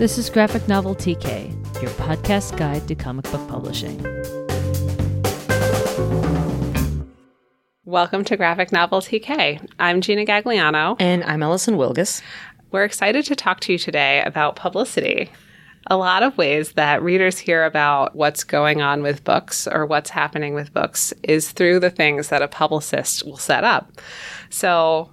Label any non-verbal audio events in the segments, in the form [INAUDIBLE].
This is Graphic Novel TK, your podcast guide to comic book publishing. Welcome to Graphic Novel TK. I'm Gina Gagliano. And I'm Allison Wilgus. We're excited to talk to you today about publicity. A lot of ways that readers hear about what's going on with books or what's happening with books is through the things that a publicist will set up. So,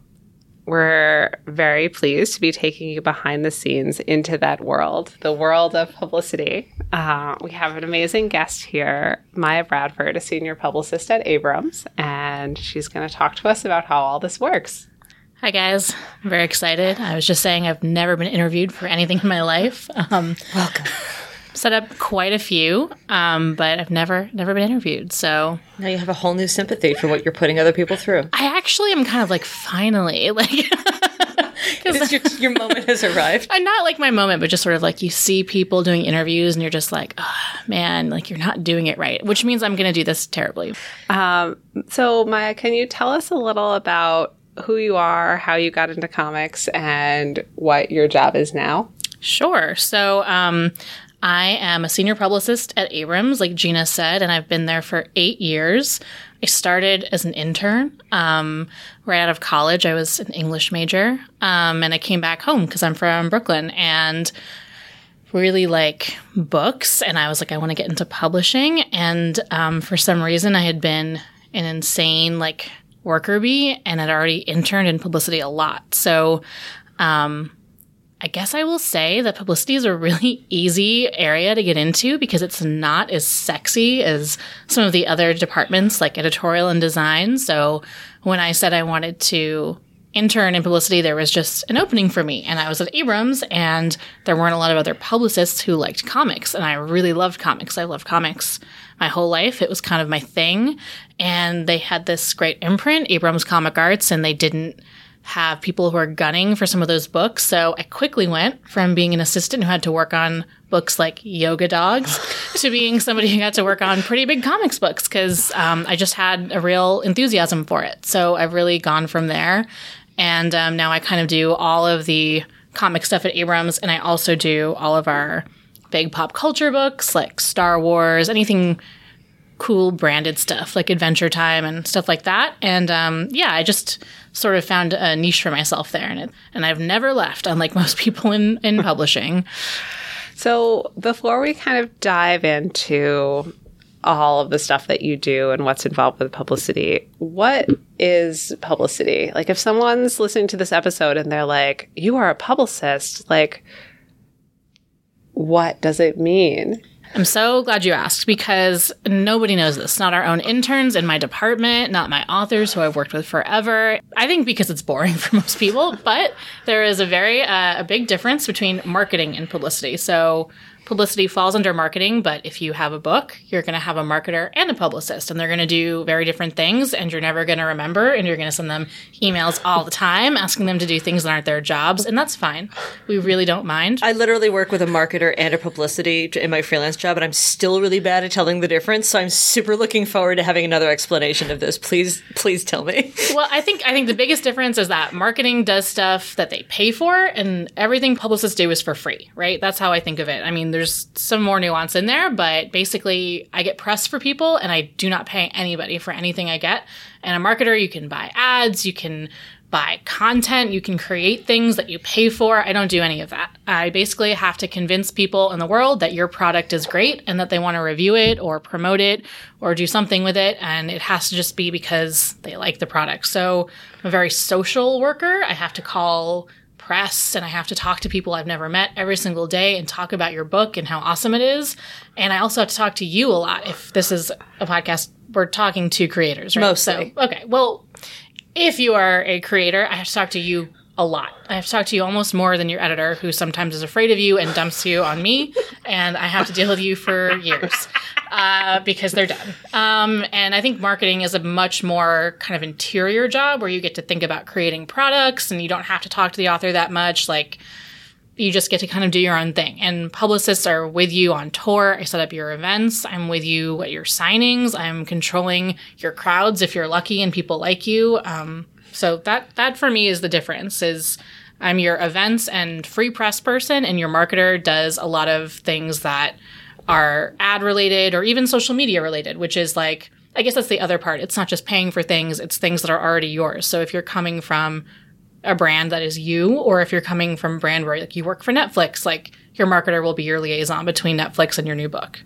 we're very pleased to be taking you behind the scenes into that world, the world of publicity. Uh, we have an amazing guest here, Maya Bradford, a senior publicist at Abrams, and she's going to talk to us about how all this works. Hi, guys. I'm very excited. I was just saying I've never been interviewed for anything in my life. Um, Welcome. Set up quite a few, um, but I've never never been interviewed. So Now you have a whole new sympathy for what you're putting other people through. I actually am kind of like finally [LAUGHS] like [LAUGHS] Because your, [LAUGHS] your moment has arrived. I'm not like my moment, but just sort of like you see people doing interviews and you're just like, oh, man, like you're not doing it right, which means I'm going to do this terribly. Um, so, Maya, can you tell us a little about who you are, how you got into comics, and what your job is now? Sure. So, um, I am a senior publicist at Abrams, like Gina said, and I've been there for eight years. I started as an intern um, right out of college. I was an English major, um, and I came back home because I'm from Brooklyn and really like books. And I was like, I want to get into publishing. And um, for some reason, I had been an insane like worker bee and had already interned in publicity a lot. So um, I guess I will say that publicity is a really [LAUGHS] easy area to get into because it's not as sexy as some of the other departments like editorial and design. So when I said I wanted to intern in publicity, there was just an opening for me. And I was at Abrams and there weren't a lot of other publicists who liked comics. And I really loved comics. I loved comics my whole life. It was kind of my thing. And they had this great imprint, Abrams Comic Arts, and they didn't have people who are gunning for some of those books. So I quickly went from being an assistant who had to work on books like Yoga Dogs [LAUGHS] to being somebody who got to work on pretty big comics books because um, I just had a real enthusiasm for it. So I've really gone from there. And um, now I kind of do all of the comic stuff at Abrams, and I also do all of our big pop culture books like Star Wars, anything cool branded stuff like Adventure Time and stuff like that. And um, yeah, I just sort of found a niche for myself there, and it, and I've never left, unlike most [LAUGHS] people in in [LAUGHS] publishing. So, before we kind of dive into all of the stuff that you do and what's involved with publicity, what is publicity? Like, if someone's listening to this episode and they're like, you are a publicist, like, what does it mean? I'm so glad you asked because nobody knows this. Not our own interns in my department, not my authors who I've worked with forever. I think because it's boring [LAUGHS] for most people, but there is a very uh, a big difference between marketing and publicity. So publicity falls under marketing, but if you have a book, you're going to have a marketer and a publicist, and they're going to do very different things, and you're never going to remember, and you're going to send them emails all the time asking them to do things that aren't their jobs, and that's fine. We really don't mind. I literally work with a marketer and a publicity in my freelance job, and I'm still really bad at telling the difference. So I'm super looking forward to having another explanation of this. Please, please tell me. [LAUGHS] well, I think I think the biggest difference is that marketing does stuff that they pay for, and everything publicists do is for free, right? That's how I think of it. I mean, there's some more nuance in there, but basically, I get press for people, and I do not pay anybody for anything I get. And a marketer, you can buy ads, you can buy content, you can create things that you pay for. I don't do any of that. I basically have to convince people in the world that your product is great and that they want to review it or promote it or do something with it. And it has to just be because they like the product. So I'm a very social worker. I have to call press and I have to talk to people I've never met every single day and talk about your book and how awesome it is. And I also have to talk to you a lot. If this is a podcast, we're talking to creators, right? Mostly. So, okay. Well, if you are a creator, I have to talk to you a lot. I have to talk to you almost more than your editor, who sometimes is afraid of you and dumps you on me, and I have to deal with you for years uh, because they're done. Um, and I think marketing is a much more kind of interior job where you get to think about creating products, and you don't have to talk to the author that much. Like you just get to kind of do your own thing. And publicists are with you on tour. I set up your events. I'm with you at your signings. I'm controlling your crowds if you're lucky and people like you. Um, so that that for me is the difference. Is I'm your events and free press person, and your marketer does a lot of things that are ad related or even social media related, which is like, I guess that's the other part. It's not just paying for things, it's things that are already yours. So if you're coming from a brand that is you, or if you're coming from a brand where like you work for Netflix, like your marketer will be your liaison between Netflix and your new book.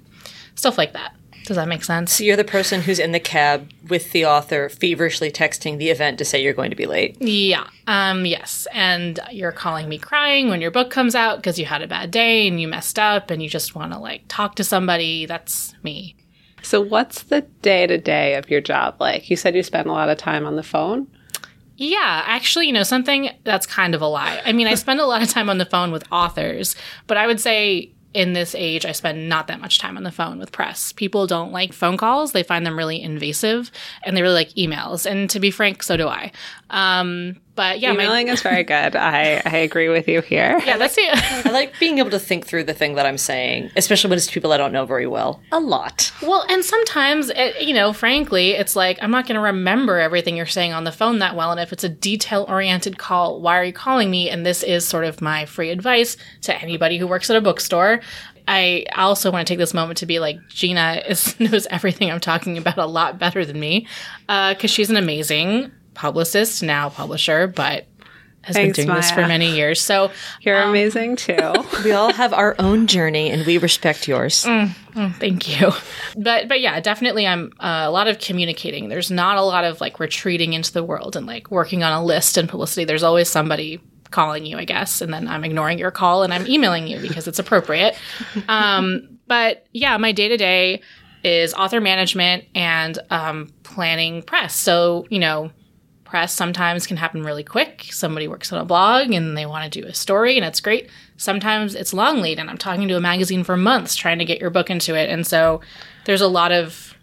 Stuff like that. Does that make sense? So you're the person who's in the cab with the author, feverishly texting the event to say you're going to be late. Yeah. Um, yes. And you're calling me crying when your book comes out because you had a bad day and you messed up and you just want to like talk to somebody. That's me. So, what's the day to day of your job like? You said you spend a lot of time on the phone. Yeah, actually, you know, something that's kind of a lie. I mean, I spend a lot of time on the phone with authors, but I would say in this age, I spend not that much time on the phone with press. People don't like phone calls. They find them really invasive and they really like emails. And to be frank, so do I. Um, but yeah, emailing my, is very good. I, I agree with you here. [LAUGHS] Yeah, that's it. I like being able to think through the thing that I'm saying, especially when it's to people I don't know very well. A lot. Well, and sometimes, it, you know, frankly, it's like I'm not going to remember everything you're saying on the phone that well. And if it's a detail oriented call, why are you calling me? And this is sort of my free advice to anybody who works at a bookstore. I also want to take this moment to be like Gina is, [LAUGHS] knows everything I'm talking about a lot better than me because uh, she's an amazing publicist, now publisher, but has Thanks, been doing this for many years. So You're amazing too. [LAUGHS] We all have our own journey and we respect yours. Thank you. But but yeah, definitely I'm uh, a lot of communicating. There's not a lot of like retreating into the world and like working on a list and publicity. There's always somebody calling you, I guess, and then I'm ignoring your call and I'm emailing you because it's appropriate. [LAUGHS] Um, but yeah, my day to day is author management and um, planning press. So you know, press sometimes can happen really quick. Somebody works on a blog and they want to do a story and it's great. Sometimes it's long lead and I'm talking to a magazine for months trying to get your book into it. And so there's a lot of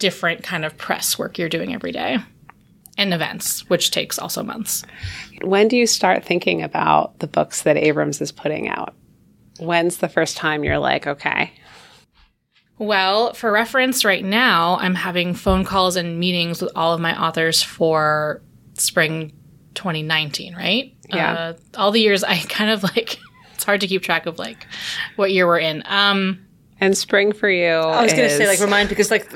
different kind of press work you're doing every day and events, which takes also months. when do you start thinking about the books that Abrams is putting out? When's the first time you're like, okay, Well, for reference, right now I'm having phone calls and meetings with all of my authors for spring 2019, right? Yeah. Uh, all the years I [LAUGHS] kind of like, it's hard to keep track of like what year we're in. Um, and spring for you? I was going to say, like, remind because like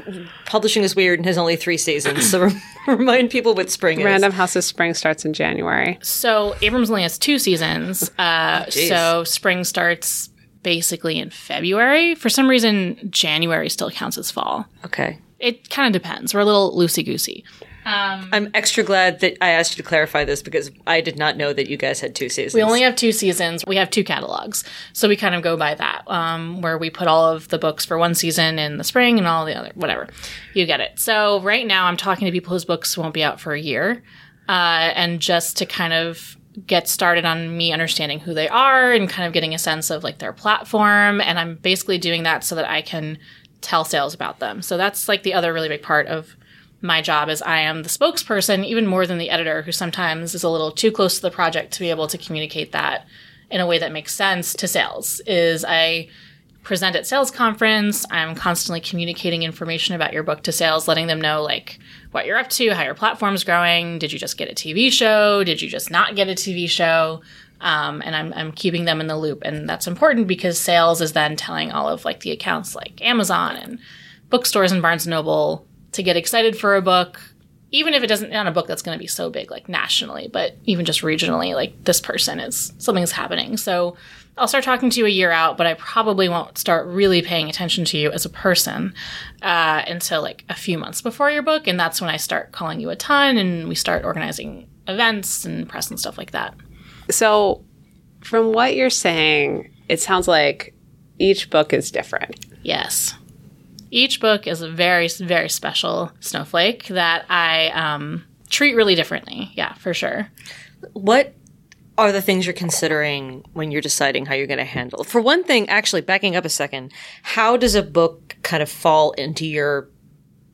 publishing is weird and has only three seasons, so [LAUGHS] remind people what spring is. Random House's spring starts in January. So Abrams only has two seasons. Uh, Jeez. so spring starts basically in February. For some reason, January still counts as fall. Okay, It kind of depends. We're a little loosey goosey. I'm extra glad that I asked you to clarify this because I did not know that you guys had two seasons. We only have two seasons. We have two catalogs. So we kind of go by that, um, where we put all of the books for one season in the spring and all the other, whatever. You get it. So right now I'm talking to people whose books won't be out for a year. Uh, and just to kind of get started on me understanding who they are and kind of getting a sense of like their platform. And I'm basically doing that so that I can tell sales about them. So that's like the other really big part of my job is I am the spokesperson, even more than the editor, who sometimes is a little too close to the project to be able to communicate that in a way that makes sense to sales. Is I present at sales conference, I'm constantly communicating information about your book to sales, letting them know like what you're up to, how your platform's growing, did you just get a TV show, did you just not get a TV show? Um, and I'm, I'm keeping them in the loop, and that's important because sales is then telling all of like the accounts like Amazon and bookstores and Barnes and Noble to get excited for a book, even if it doesn't not a book that's going to be so big like nationally, but even just regionally, like this person is something's happening. So I'll start talking to you a year out, but I probably won't start really paying attention to you as a person uh, until like a few months before your book, and that's when I start calling you a ton, and we start organizing events and press and stuff like that. So, from what you're saying, it sounds like each book is different. Yes. Each book is a very, very special snowflake that I um, treat really differently. Yeah, for sure. What are the things you're considering when you're deciding how you're going to handle? For one thing, actually, backing up a second, how does a book kind of fall into your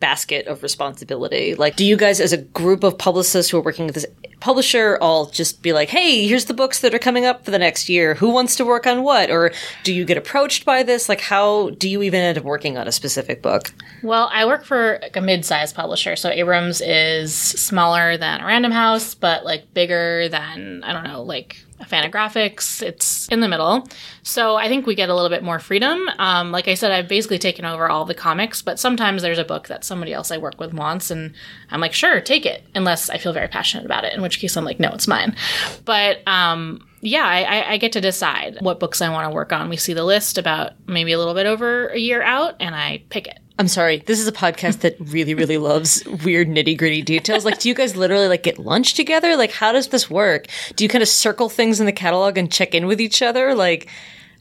basket of responsibility. Like, do you guys, as a group of publicists who are working with this publisher, all just be like, hey, here's the books that are coming up for the next year. Who wants to work on what? Or do you get approached by this? Like, how do you even end up working on a specific book? Well, I work for like a mid-sized publisher, so Abrams is smaller than Random House, but like bigger than I don't know, like Fantagraphics. It's in the middle, so I think we get a little bit more freedom. Um, like I said, I've basically taken over all the comics, but sometimes there's a book that somebody else I work with wants, and I'm like, sure, take it, unless I feel very passionate about it. In which case, I'm like, no, it's mine. But um, yeah, I, I get to decide what books I want to work on. We see the list about maybe a little bit over a year out, and I pick it. I'm sorry. This is a podcast that really, really [LAUGHS] loves weird nitty gritty details. Like, do you guys literally like get lunch together? Like, how does this work? Do you kind of circle things in the catalog and check in with each other? Like,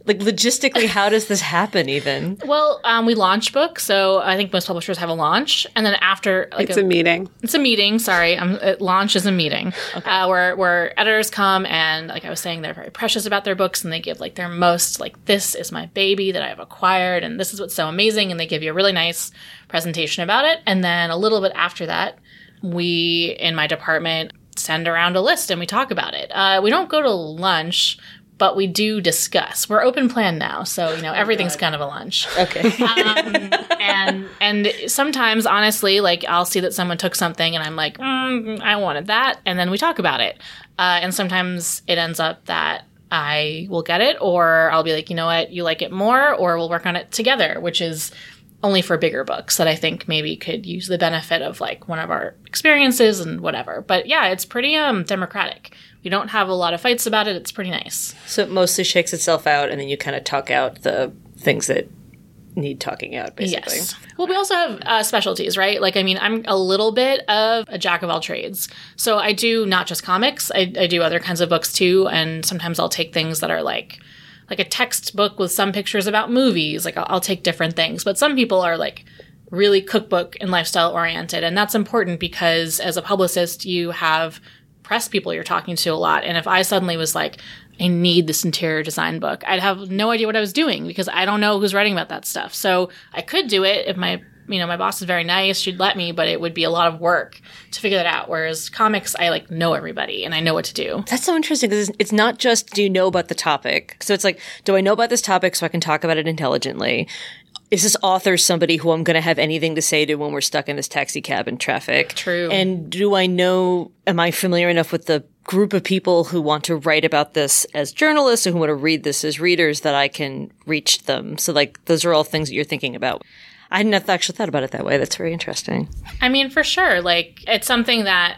like logistically, how does this happen? Even [LAUGHS] Well, um, we launch books, so I think most publishers have a launch, and then after like It's a meeting. It's a meeting. Sorry, um, it, launch is a meeting uh, where where editors come and, like I was saying, they're very precious about their books and they give like their most like this is my baby that I have acquired and this is what's so amazing and they give you a really nice presentation about it. And then a little bit after that, we in my department send around a list and we talk about it. Uh, we don't go to lunch. But we do discuss. We're open plan now, so you know everything's kind of a lunch. Okay, [LAUGHS] and and sometimes honestly like i'll see that someone took something and i'm like mm, i wanted that and then we talk about it. Uh, and sometimes it ends up that i will get it or i'll be like you know what? You like it more or we'll work on it together which is only for bigger books that i think maybe could use the benefit of like one of our experiences and whatever. But yeah it's pretty um democratic we don't have a lot of fights about it it's pretty nice so it mostly shakes itself out, and then you kind of talk out the things that need talking out, basically. Yes. Well, we also have uh, specialties, right? Like, I mean, I'm a little bit of a jack of all trades. So I do not just comics, I, I do other kinds of books too. And sometimes I'll take things that are like, like a textbook with some pictures about movies. Like, I'll, I'll take different things. But some people are like really cookbook and lifestyle oriented. And that's important because as a publicist, you have press people you're talking to a lot. And if I suddenly was like, I need this interior design book, I'd have no idea what I was doing because I don't know who's writing about that stuff. So I could do it if my you know my boss is very nice she'd let me but it would be a lot of work to figure that out whereas comics i like know everybody and i know what to do That's so interesting because it's, it's not just do you know about the topic. So it's like, do I know about this topic so I can talk about it intelligently? Is this author somebody who I'm going to have anything to say to when we're stuck in this taxi cab in traffic? True. And do I know, am I familiar enough with the group of people who want to write about this as journalists or who want to read this as readers that I can reach them? So like, those are all things that you're thinking about. I hadn't actually thought about it that way. That's very interesting. I mean, for sure. Like, it's something that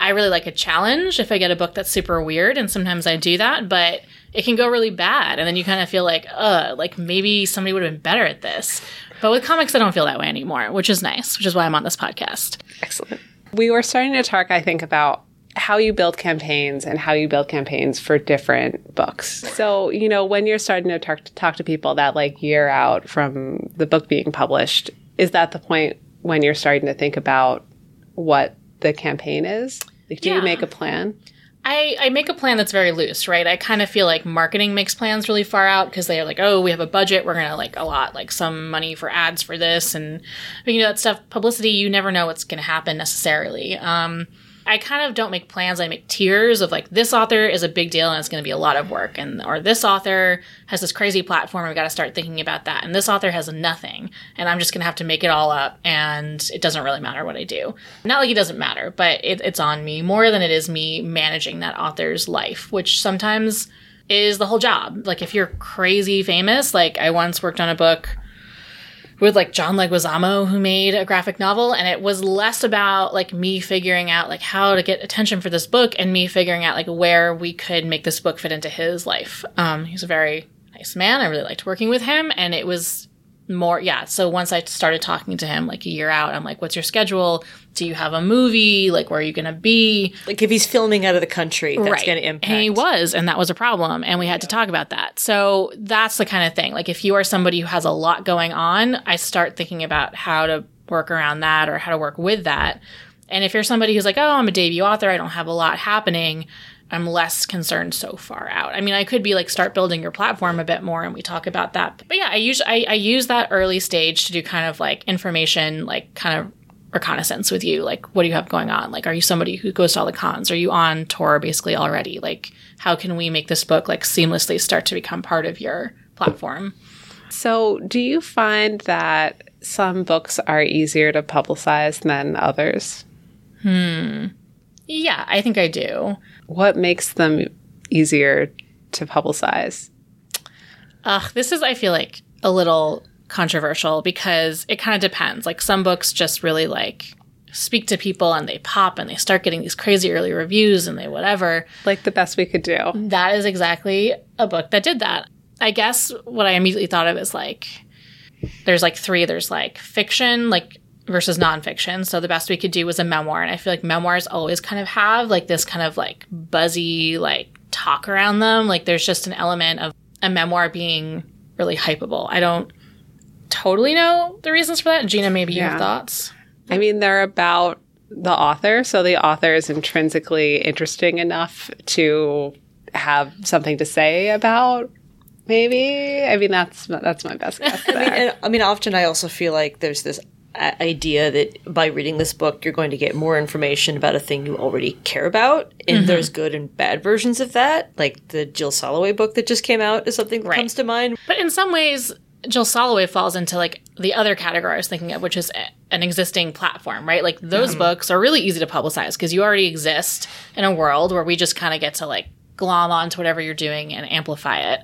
I really like a challenge if I get a book that's super weird, and sometimes I do that, but it can go really bad. And then you kind of feel like, uh, like maybe somebody would have been better at this. But with comics, I don't feel that way anymore, which is nice, which is why I'm on this podcast. Excellent. We were starting to talk, I think, about how you build campaigns and how you build campaigns for different books. So, you know, when you're starting to talk, talk to people that like year out from the book being published, is that the point when you're starting to think about what the campaign is? Like, do Yeah. you make a plan? I, I make a plan that's very loose, right? I kind of feel like marketing makes plans really far out because they're like, oh, we have a budget. We're going to like allot like some money for ads for this. And, you know, that stuff, publicity, you never know what's going to happen necessarily. Um, I kind of don't make plans. I make tiers of like, this author is a big deal and it's going to be a lot of work. And, or this author has this crazy platform. We've got to start thinking about that. And this author has nothing. And I'm just going to have to make it all up. And it doesn't really matter what I do. Not like it doesn't matter, but it, it's on me more than it is me managing that author's life, which sometimes is the whole job. Like if you're crazy famous, like I once worked on a book with like John Leguizamo who made a graphic novel and it was less about like me figuring out like how to get attention for this book and me figuring out like where we could make this book fit into his life. Um he's a very nice man. I really liked working with him and it was more yeah so once i started talking to him like a year out i'm like what's your schedule do you have a movie like where are you gonna be Like if he's filming out of the country, that's going to impact. and he was, and that was a problem, and we had to talk about that. So that's the kind of thing. Like if you are somebody who has a lot going on, I start thinking about how to work around that or how to work with that. And if you're somebody who's like, oh, I'm a debut author, I don't have a lot happening, I'm less concerned so far out. I mean, I could be like, start building your platform a bit more, and we talk about that. But yeah, I use I, I use that early stage to do kind of like information, like kind of reconnaissance with you. Like, what do you have going on? Like, are you somebody who goes to all the cons? Are you on tour basically already? Like, how can we make this book like seamlessly start to become part of your platform? So, do you find that some books are easier to publicize than others? Hmm. Yeah, I think I do. What makes them easier to publicize? Ugh, this is, I feel like, a little controversial because it kind of depends. Like, some books just really like speak to people and they pop and they start getting these crazy early reviews and they whatever. Like the best we could do. That is exactly a book that did that. I guess what I immediately thought of is like there's like three. There's like fiction, like versus nonfiction. So the best we could do was a memoir. And I feel like memoirs always kind of have like this kind of like buzzy like talk around them. Like there's just an element of a memoir being really hypeable. I don't totally know the reasons for that. Gina, maybe you Yeah. have thoughts. I mean, they're about the author, so the author is intrinsically interesting enough to have something to say about. Maybe I mean that's that's my best guess. I mean, and, I mean, often I also feel like there's this a- idea that by reading this book, you're going to get more information about a thing you already care about. And mm-hmm. there's good and bad versions of that. Like the Jill Soloway book that just came out is something that Right. comes to mind. But in some ways, Jill Soloway falls into like the other category I was thinking of, which is an existing platform, right? Like those mm-hmm. books are really easy to publicize because you already exist in a world where we just kind of get to like glom onto whatever you're doing and amplify it.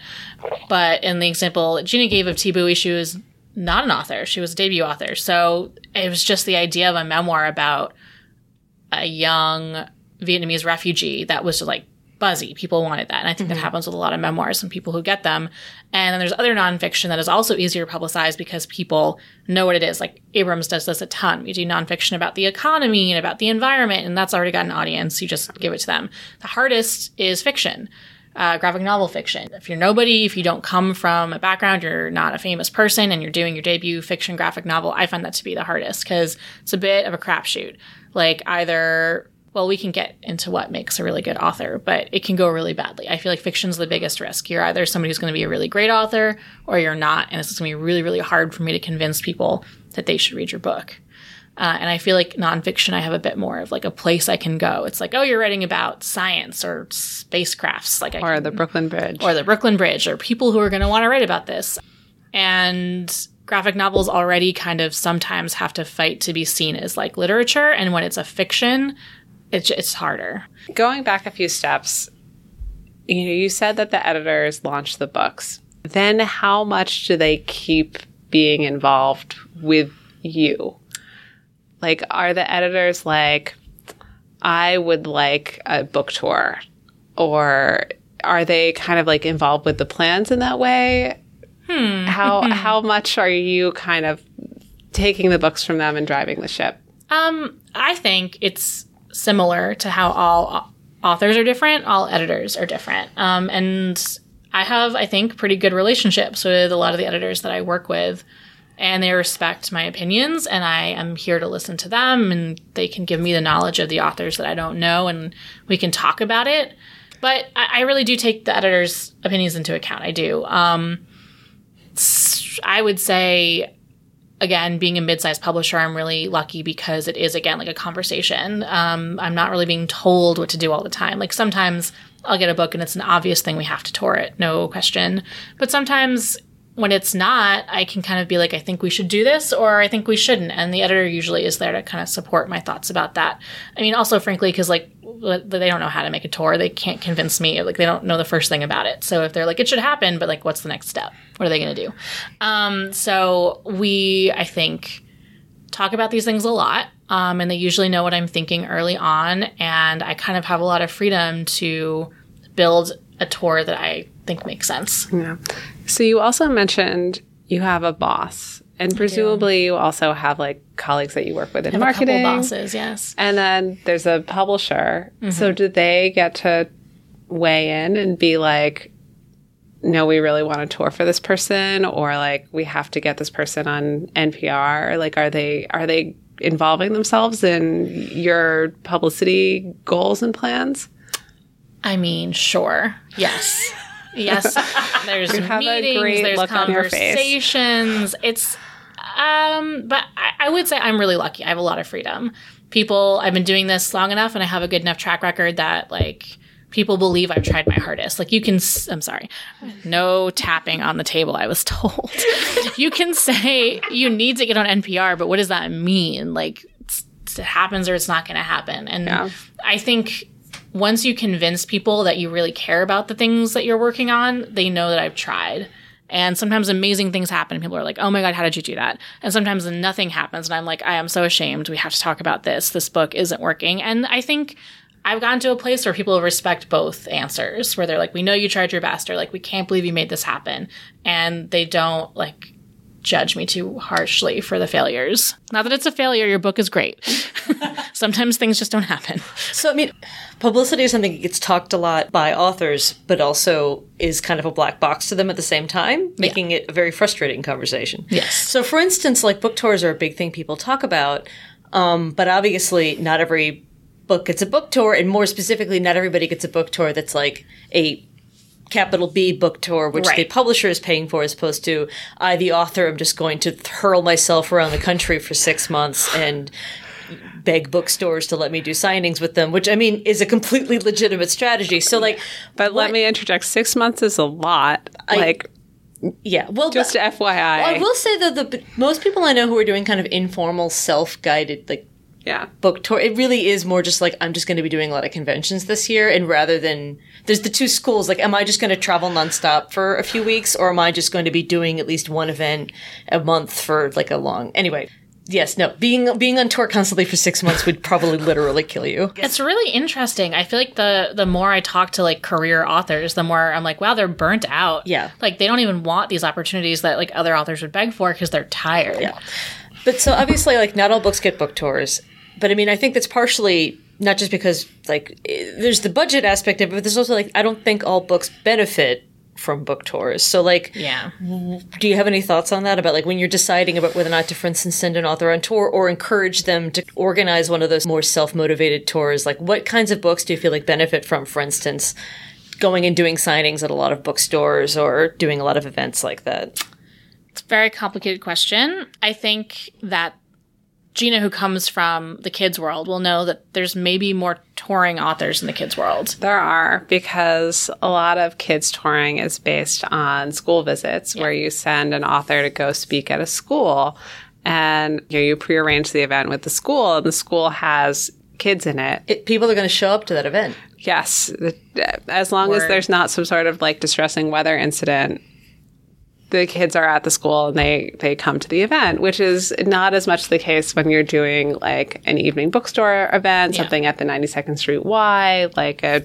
But in the example that Gina gave of Thi Bui, was not an author; she was a debut author. So it was just the idea of a memoir about a young Vietnamese refugee that was just like buzzy. People wanted that. And I think that mm-hmm. happens with a lot of memoirs and people who get them. And then there's other nonfiction that is also easier to publicize because people know what it is. Like Abrams does this a ton. We do nonfiction about the economy and about the environment, and that's already got an audience. You just give it to them. The hardest is fiction. Uh, graphic novel fiction. If you're nobody, if you don't come from a background, you're not a famous person, and you're doing your debut fiction graphic novel, I find that to be the hardest because it's a bit of a crapshoot. Like either well, we can get into what makes a really good author, but it can go really badly. I feel like fiction's the biggest risk. You're either somebody who's going to be a really great author or you're not. And it's going to be really, really hard for me to convince people that they should read your book. Uh, and I feel like nonfiction, I have a bit more of like a place I can go. It's like, oh, you're writing about science or spacecrafts, like I or can- the Brooklyn Bridge. or the Brooklyn Bridge, or people who are going to want to write about this. And graphic novels already kind of sometimes have to fight to be seen as like literature. And when it's a fiction, it's, it's harder. Going back a few steps, you know, you said that the editors launched the books. Then how much do they keep being involved with you? Like, are the editors like, I would like a book tour? Or are they kind of like involved with the plans in that way? Hmm. How how much are you kind of taking the books from them and driving the ship? Um, I think it's similar to how all authors are different, all editors are different. Um, and I have, I think, pretty good relationships with a lot of the editors that I work with. And they respect my opinions, and I am here to listen to them, and they can give me the knowledge of the authors that I don't know, and we can talk about it. But I, I really do take the editors' opinions into account. I do. Um, I would say again, being a mid-sized publisher, I'm really lucky because it is again like a conversation. Um, I'm not really being told what to do all the time. Like sometimes I'll get a book and it's an obvious thing we have to tour it, no question. But sometimes when it's not, I can kind of be like, I think we should do this, or I think we shouldn't. And the editor usually is there to kind of support my thoughts about that. I mean, also, frankly, because like they don't know how to make a tour, they can't convince me. Like they don't know the first thing about it. So if they're like, it should happen, but like, what's the next step? What are they going to do? Um, so we, I think, talk about these things a lot. Um, and they usually know what I'm thinking early on. And I kind of have a lot of freedom to build a tour that I think makes sense. Yeah. So you also mentioned you have a boss, and presumably you also have like colleagues that you work with in I have marketing. a couple bosses, yes. And then there's a publisher. Mm-hmm. So do they get to weigh in and be like, no, we really want a tour for this person, or like we have to get this person on NPR? Like, are they are they involving themselves in your publicity goals and plans? I mean, sure. Yes. Yes. [LAUGHS] There's meetings, there's look on your face. conversations. It's um, but I, I would say I'm really lucky. I have a lot of freedom. People, I've been doing this long enough, and I have a good enough track record that like people believe I've tried my hardest. Like you can, I'm sorry, no tapping on the table. I was [LAUGHS] told you can say you need to get on NPR, but what does that mean? Like it happens or it's not going to happen. And Yeah. I think once you convince people that you really care about the things that you're working on, they know that I've tried. And sometimes amazing things happen. and People are like, oh my God, how did you do that? And sometimes nothing happens. And I'm like, I am so ashamed. We have to talk about this. This book isn't working. And I think I've gotten to a place where people respect both answers, where they're like, we know you tried your best, or like, we can't believe you made this happen. And they don't like judge me too harshly for the failures. Not that it's a failure, your book is great. [LAUGHS] sometimes things just don't happen. So, I mean, publicity is something that gets talked a lot by authors, but also is kind of a black box to them at the same time, making it a very frustrating conversation. Yes. So, for instance, like book tours are a big thing people talk about, um, but obviously, not every book gets a book tour, and more specifically, not everybody gets a book tour that's like a capital B book tour, which the publisher is paying for, as opposed to I, the author, am just going to hurl myself around the country for six months and beg bookstores to let me do signings with them, which I mean is a completely legitimate strategy. So, like, But What- let me interject. Six months is a lot. like, yeah, well, just but- FYI. I will say that the most people I know who are doing kind of informal, self-guided, like yeah. book tour. It really is more just like I'm just going to be doing a lot of conventions this year, and rather than there's the two schools. Like, am I just going to travel nonstop for a few weeks, or am I just going to be doing at least one event a month for like a long? Anyway, yes, no, being being on tour constantly for six months would probably [LAUGHS] literally kill you. It's really interesting. I feel like the the more I talk to like career authors, the more I'm like, wow, they're burnt out. Yeah. Like they don't even want these opportunities that like other authors would beg for because they're tired. Yeah. But so obviously, like, not all books get book tours. But I mean, I think that's partially not just because, like, there's the budget aspect of it, but there's also, like, I don't think all books benefit from book tours. So, like, Yeah. do you have any thoughts on that about, like, when you're deciding about whether or not to, for instance, send an author on tour or encourage them to organize one of those more self motivated tours? Like, what kinds of books do you feel like benefit from, for instance, going and doing signings at a lot of bookstores or doing a lot of events like that? It's a very complicated question. I think that Gina, who comes from the kids world, will know that there's maybe more touring authors in the kids world. There are because a lot of kids touring is based on school visits where you send an author to go speak at a school and you, know, you prearrange the event with the school and the school has kids in it. It, people are going to show up to that event. Yes, as long as there's not some sort of like distressing weather incident, the kids are at the school and they they come to the event, which is not as much the case when you're doing like an evening bookstore event, Yeah. something at the 92nd Street Y, like a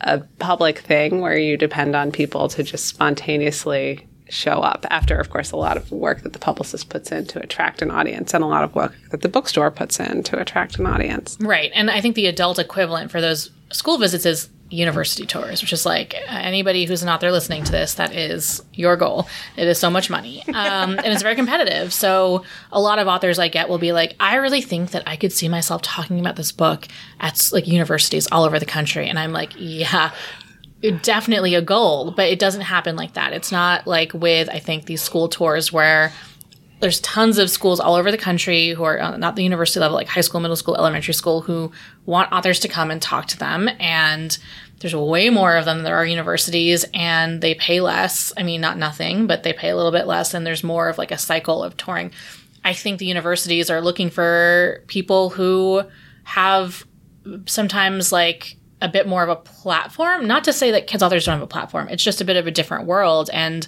a public thing where you depend on people to just spontaneously show up after of course a lot of work that the publicist puts in to attract an audience and a lot of work that the bookstore puts in to attract an audience. Right. And I think the adult equivalent for those school visits is university tours, which is like anybody who's not there listening to this, that is your goal. It is so much money. Um, and it's very competitive. So a lot of authors I get will be like, I really think that I could see myself talking about this book at like universities all over the country. And I'm like, yeah. Definitely a goal, but it doesn't happen like that. It's not like with, I think, these school tours where there's tons of schools all over the country who are uh, not the university level, like high school, middle school, elementary school, who want authors to come and talk to them. And there's way more of them than there are universities, and they pay less. I mean, not nothing, but they pay a little bit less, and there's more of like a cycle of touring. I think the universities are looking for people who have sometimes like a bit more of a platform. Not to say that kids authors don't have a platform, it's just a bit of a different world. And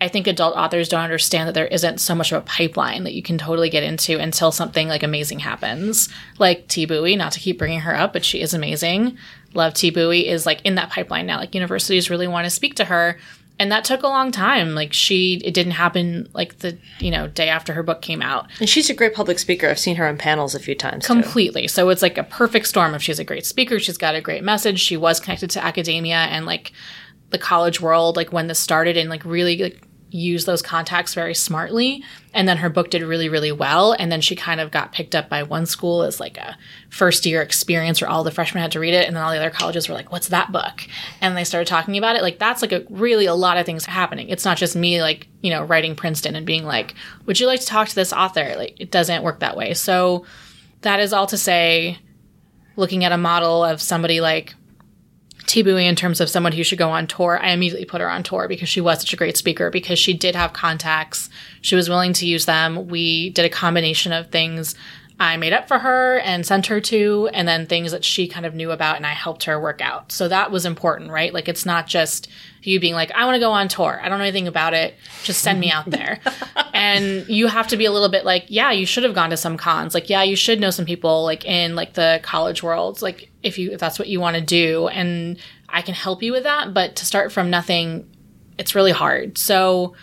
I think adult authors don't understand that there isn't so much of a pipeline that you can totally get into until something like amazing happens. Like Thi Bui, not to keep bringing her up, but she is amazing. Love Thi Bui is like in that pipeline now. Like universities really want to speak to her. And that took a long time. Like she, it didn't happen like the, you know, day after her book came out. And she's a great public speaker. I've seen her on panels a few times. too. Completely. So it's like a perfect storm if she's a great speaker, she's got a great message, she was connected to academia and like the college world, like when this started and like really like use those contacts very smartly. And then her book did really, really well. And then she kind of got picked up by one school as like a first year experience where all the freshmen had to read it. And then all the other colleges were like, what's that book? And they started talking about it. Like that's like a really a lot of things happening. It's not just me like, you know, writing Princeton and being like, would you like to talk to this author? Like it doesn't work that way. So that is all to say, looking at a model of somebody like Bui in terms of someone who should go on tour, I immediately put her on tour because she was such a great speaker, because she did have contacts. She was willing to use them. We did a combination of things I made up for her and sent her to, and then things that she kind of knew about and I helped her work out. So that was important, right? Like it's not just you being like, I want to go on tour. I don't know anything about it. Just send me out there. [LAUGHS] and you have to be a little bit like, yeah, you should have gone to some cons. Like, yeah, you should know some people like in like the college world. Like if you if that's what you want to do. And I can help you with that. But to start from nothing, it's really hard. So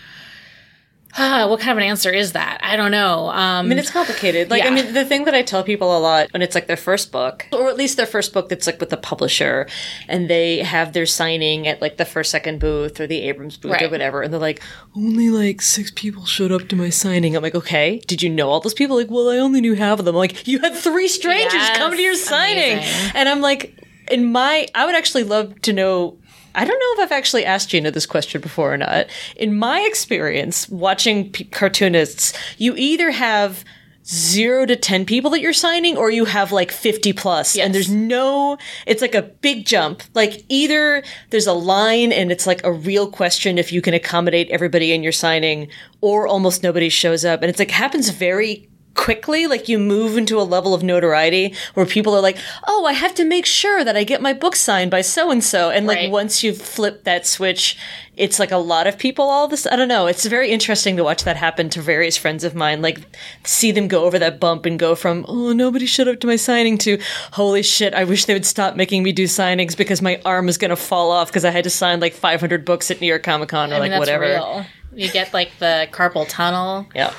uh, [SIGHS] what kind of an answer is that? I don't know. Um, I mean, it's complicated. Like, Yeah. I mean, the thing that I tell people a lot when it's like their first book, or at least their first book that's like with the publisher, and they have their signing at like the first second booth or the Abrams booth or whatever, and they're like, only like six people showed up to my signing. I'm like, okay, did you know all those people? Like, well, I only knew half of them. I'm like, you had three strangers Yes, come to your signing, amazing. and I'm like, in my, I would actually love to know. I don't know if I've actually asked Gina this question before or not. In my experience, watching p- cartoonists, you either have zero to 10 people that you're signing, or you have like 50 plus, Yes. And there's no, it's like a big jump. Like either there's a line and it's like a real question if you can accommodate everybody in your signing, or almost nobody shows up. And it's like happens very quickly like you move into a level of notoriety where people are like oh i have to make sure that i get my book signed by so and so and like Right. once you flip that switch it's like a lot of people all this i don't know it's very interesting to watch that happen to various friends of mine like see them go over that bump and go from oh nobody showed up to my signing to holy shit i wish they would stop making me do signings because my arm is going to fall off because i had to sign like 500 books at new york comic con or I like mean, that's whatever real. You get like the carpal tunnel. yeah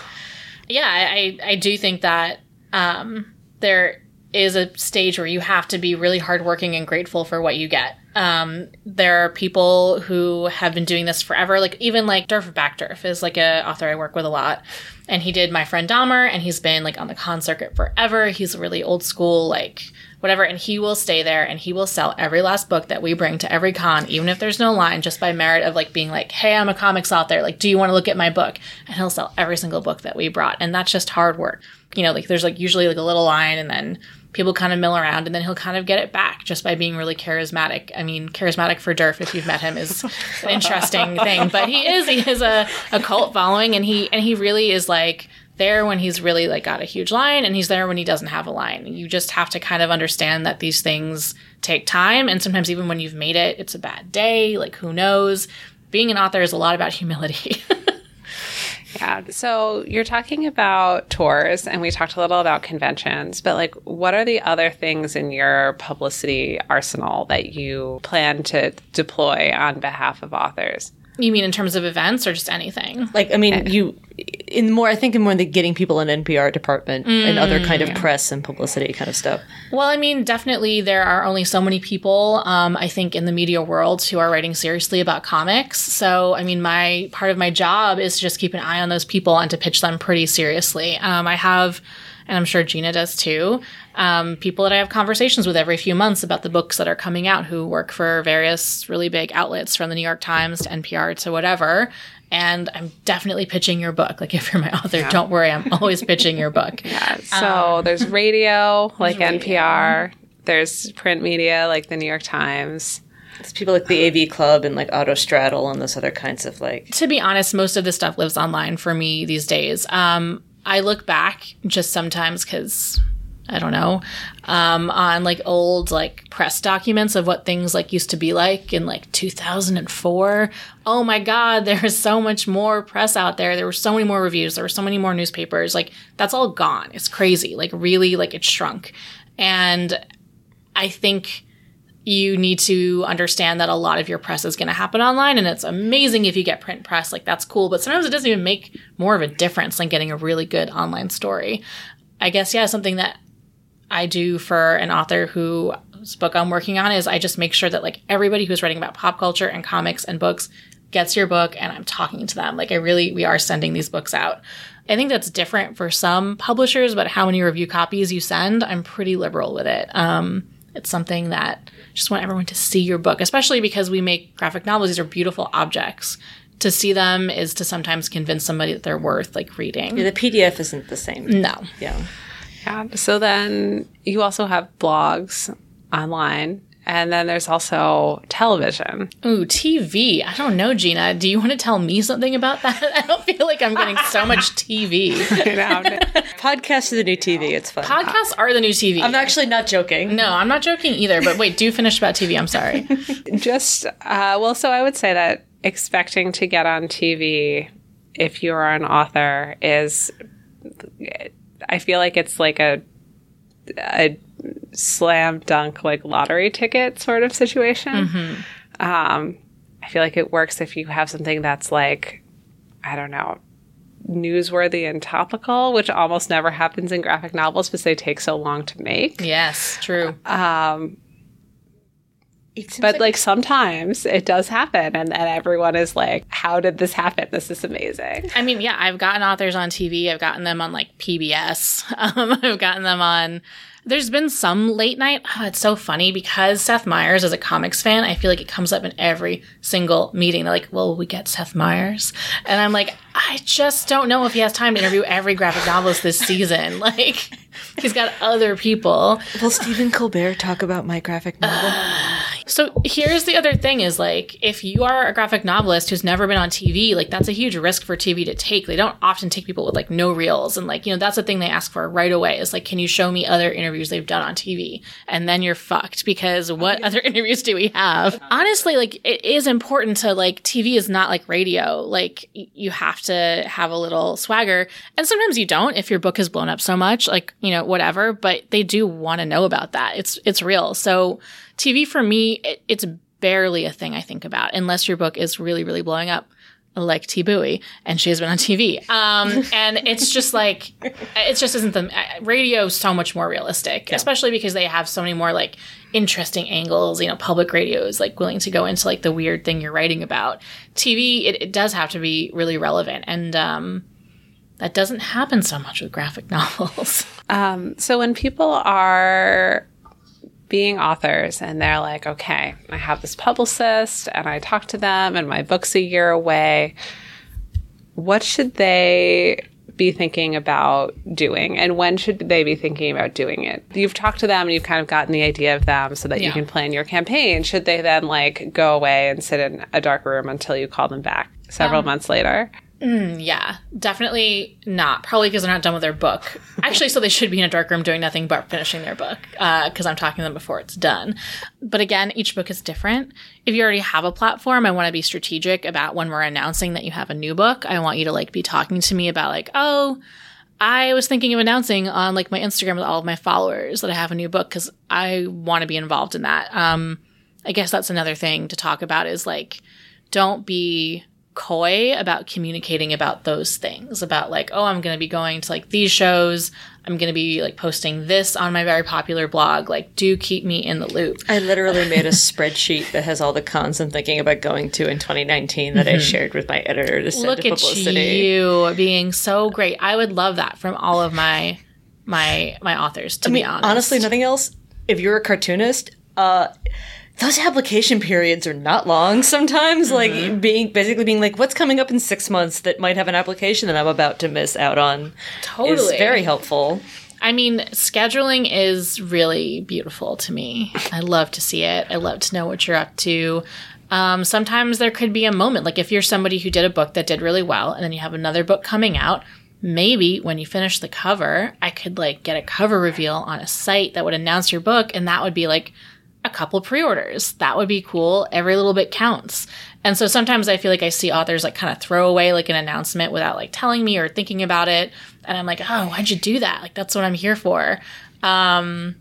yeah, I, I do think that um, there is a stage where you have to be really hardworking and grateful for what you get. Um, there are people who have been doing this forever. Like even like Derf Backderf is like a author I work with a lot, and he did My Friend Dahmer, and he's been like on the con circuit forever. He's really old school, like whatever, and he will stay there and he will sell every last book that we bring to every con, even if there's no line, just by merit of like being like, "Hey, I'm a comics author. Like, do you want to look at my book?" And he'll sell every single book that we brought, and that's just hard work. You know, like there's like usually like a little line, and then people kind of mill around, and then he'll kind of get it back just by being really charismatic. I mean, charismatic for Derf, if you've met him, is an interesting [LAUGHS] thing, but he is he has a, a cult following, and he and he really is like there when he's really like got a huge line and he's there when he doesn't have a line. You just have to kind of understand that these things take time and sometimes even when you've made it, it's a bad day, like who knows. Being an author is a lot about humility. [LAUGHS] Yeah. So you're talking about tours, and we talked a little about conventions, but like, what are the other things in your publicity arsenal that you plan to deploy on behalf of authors? you mean in terms of events or just anything? Like, I mean, you in more. I think in more the getting people in NPR department and other kind of press and publicity kind of stuff. Well, I mean, definitely there are only so many people, um, I think, in the media world who are writing seriously about comics. So, I mean, my part of my job is to just keep an eye on those people and to pitch them pretty seriously. Um, I have, and I'm sure Gina does too, um, people that I have conversations with every few months about the books that are coming out who work for various really big outlets from the New York Times to NPR to whatever. And I'm definitely pitching your book. Like, [LAUGHS] if you're my author, don't worry, I'm always pitching your book. [LAUGHS] Yeah. So there's radio, [LAUGHS] like NPR. There's print media, like the New York Times. It's people like the AV Club and like Autostraddle and those other kinds of like. to be honest, most of this stuff lives online for me these days. Um, I look back just sometimes because I don't know um, on like old like press documents of what things like used to be like in like 2004. Oh my God, [LAUGHS] there is so much more press out there. There were so many more reviews. There were so many more newspapers. Like that's all gone. It's crazy. Like really, like it shrunk. And I think you need to understand that a lot of your press is going to happen online and it's amazing if you get print press like that's cool but sometimes it doesn't even make more of a difference than getting a really good online story i guess yeah something that i do for an author whose book i'm working on is i just make sure that like everybody who's writing about pop culture and comics and books gets your book and I'm talking to them. Like I really, we are sending these books out. I think that's different for some publishers, but how many review copies you send, I'm pretty liberal with it. Um, it's something that just want everyone to see your book, especially because we make graphic novels. These are beautiful objects. To see them is to sometimes convince somebody that they're worth like reading. Yeah, the PDF isn't the same. No. Yeah. Yeah. So then you also have blogs online. And then there's also television. Ooh, TV. I don't know, Gina. Do you want to tell me something about that? [LAUGHS] I don't feel like I'm getting so much TV. [LAUGHS] Podcasts are the new TV. It's fun. Podcasts are the new TV. I'm actually not joking. no, I'm not joking either. But wait, do finish about TV. I'm sorry. [LAUGHS] just, uh, well, so I would say that expecting to get on TV if you are an author is, I feel like it's like a, a slam dunk, like lottery ticket sort of situation. Um, I feel like it works if you have something that's like, I don't know, newsworthy and topical, which almost never happens in graphic novels because they take so long to make. yes, true. Um, but like, sometimes it does happen, and then everyone is like, "How did this happen? This is amazing." I mean, yeah, I've gotten authors on TV. I've gotten them on like PBS. [LAUGHS] Um, I've gotten them on. There's been some late night. Oh, it's so funny because Seth Meyers is a comics fan. I feel like it comes up in every single meeting. They're like, "Well, we get Seth Meyers," and I'm like, I just don't know if he has time to interview every graphic novelist this season. [LAUGHS] Like, he's got other people. Will Stephen Colbert talk about my graphic novel? [SIGHS] So here's the other thing is like if you are a graphic novelist who's never been on TV, like that's a huge risk for TV to take. They don't often take people with like no reels and like, you know, that's the thing they ask for right away is like, can you show me other interviews they've done on TV? And then you're fucked because what other [LAUGHS] interviews do we have? Honestly, like it is important to like TV is not like radio. Like you have to have a little swagger and sometimes you don't if your book has blown up so much, like, you know, whatever, but they do want to know about that. It's, it's real. So TV for me, it, it's barely a thing I think about unless your book is really, really blowing up, like Thi Bui, and she has been on TV. Um, and it's just like, it just isn't the radio is so much more realistic, especially because they have so many more like interesting angles. You know, public radio is like willing to go into like the weird thing you're writing about. TV, it, it does have to be really relevant, and um, that doesn't happen so much with graphic [LAUGHS] novels. Um, so when people are being authors and they're like, okay, I have this publicist and I talk to them and my book's a year away, what should they be thinking about doing and when should they be thinking about doing it? You've talked to them and you've kind of gotten the idea of them so that you can plan your campaign. Should they then like go away and sit in a dark room until you call them back several months later? Yeah, definitely not. Probably because they're not done with their book. Actually, so they should be in a dark room doing nothing but finishing their book because I'm talking to them before it's done. But again, each book is different. If you already have a platform, I want to be strategic about when we're announcing that you have a new book. I want you to like be talking to me about like, oh, I was thinking of announcing on like my Instagram with all of my followers that I have a new book because I want to be involved in that. Um, I guess that's another thing to talk about is like, don't be coy about communicating about those things about like oh i'm going to be going to like these shows. I'm going to be like posting this on my very popular blog. Like do keep me in the loop. I literally made a spreadsheet that has all the cons I'm thinking about going to in 2019 that I shared with my editor to send look to at publicity. you being so great. I would love that from all of my my my authors to I mean, be honest. honestly, nothing else. If you're a cartoonist, uh, those application periods are not long sometimes. Mm-hmm. Like being basically being like, what's coming up in six months that might have an application that I'm about to miss out on is Totally. very helpful. I mean, scheduling is really beautiful to me. I love to see it. I love to know what you're up to. Um, sometimes there could be a moment, like if you're somebody who did a book that did really well, and then you have another book coming out. Maybe when you finish the cover, I could like get a cover reveal on a site that would announce your book, and that would be like a couple pre-orders. That would be cool. Every little bit counts. And so sometimes I feel like I see authors like kind of throw away like an announcement without like telling me or thinking about it. And I'm like, oh, why'd you do that? Like that's what I'm here for. Um,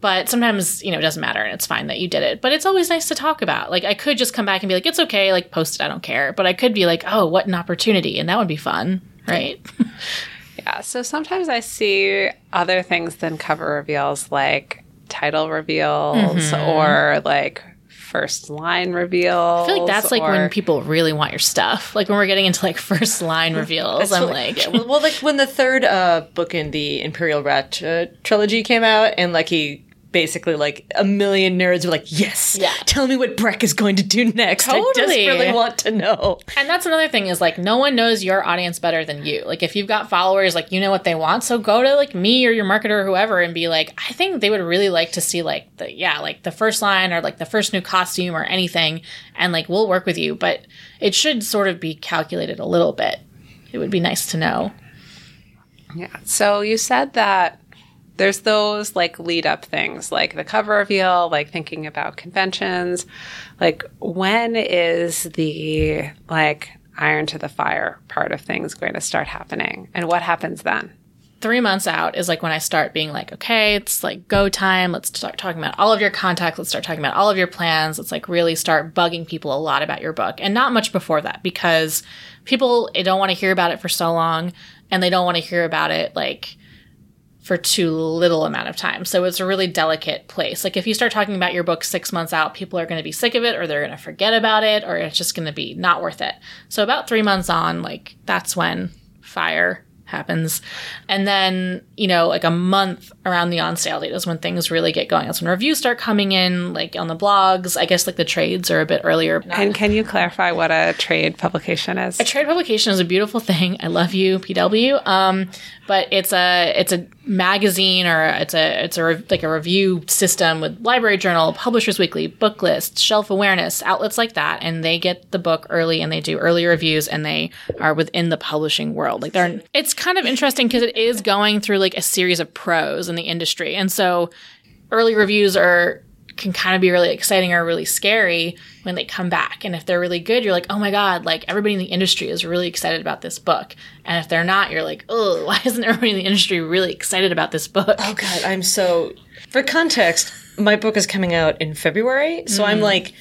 but sometimes, you know, it doesn't matter and it's fine that you did it. But it's always nice to talk about. Like I could just come back and be like, it's okay, like post it, I don't care. But I could be like, oh, what an opportunity. And that would be fun. Right. [LAUGHS] Yeah, so sometimes I see other things than cover reveals like title reveals or like first line reveal. I feel like that's like when people really want your stuff. Like when we're getting into like [LAUGHS] first line reveals, I'm like, Yeah, well, well, like when the third uh, book in the Imperial Rat uh, trilogy came out, and like he basically like a million nerds were like, "Yes, Yeah. tell me what Breck is going to do next. Totally. I Totally. desperately want to know." And that's another thing is like no one knows your audience better than you. Like if you've got followers, like you know what they want. So go to like me or your marketer or whoever and be like, I think they would really like to see like the yeah, like the first line or like the first new costume or anything and like we'll work with you, but it should sort of be calculated a little bit. It would be nice to know. Yeah. So you said that there's those like lead up things, like the cover reveal, like thinking about conventions. Like when is the like iron to the fire part of things going to start happening? And what happens then? three months out is like when I start being like, okay, it's like go time. Let's start talking about all of your contacts. Let's start talking about all of your plans. Let's like really start bugging people a lot about your book and not much before that because people don't want to hear about it for so long and they don't want to hear about it like for too little amount of time. So it's a really delicate place. Like if you start talking about your book six months out, people are going to be sick of it or they're going to forget about it or it's just going to be not worth it. So about three months on, like that's when fire happens. And then, you know, like a month around the on sale date is when things really get going. That's when reviews start coming in, like on the blogs. I guess like the trades are a bit earlier. And can you clarify what a trade publication is? A trade publication is a beautiful thing. I love you, PW. Um, but it's a it's a magazine or it's a it's a like a review system with Library Journal, Publishers Weekly, Booklist, Shelf Awareness, outlets like that, and they get the book early and they do early reviews and they are within the publishing world. Like they're it's kind of interesting because it is going through like a series of pros in the industry, and so early reviews are can kind of be really exciting or really scary when they come back. And if they're really good, you're like, oh my God, like everybody in the industry is really excited about this book. And if they're not, you're like, oh, [LAUGHS] why isn't everybody in the industry really excited about this book? Oh god, I'm so. For context, my book is coming out in February, so I'm mm. like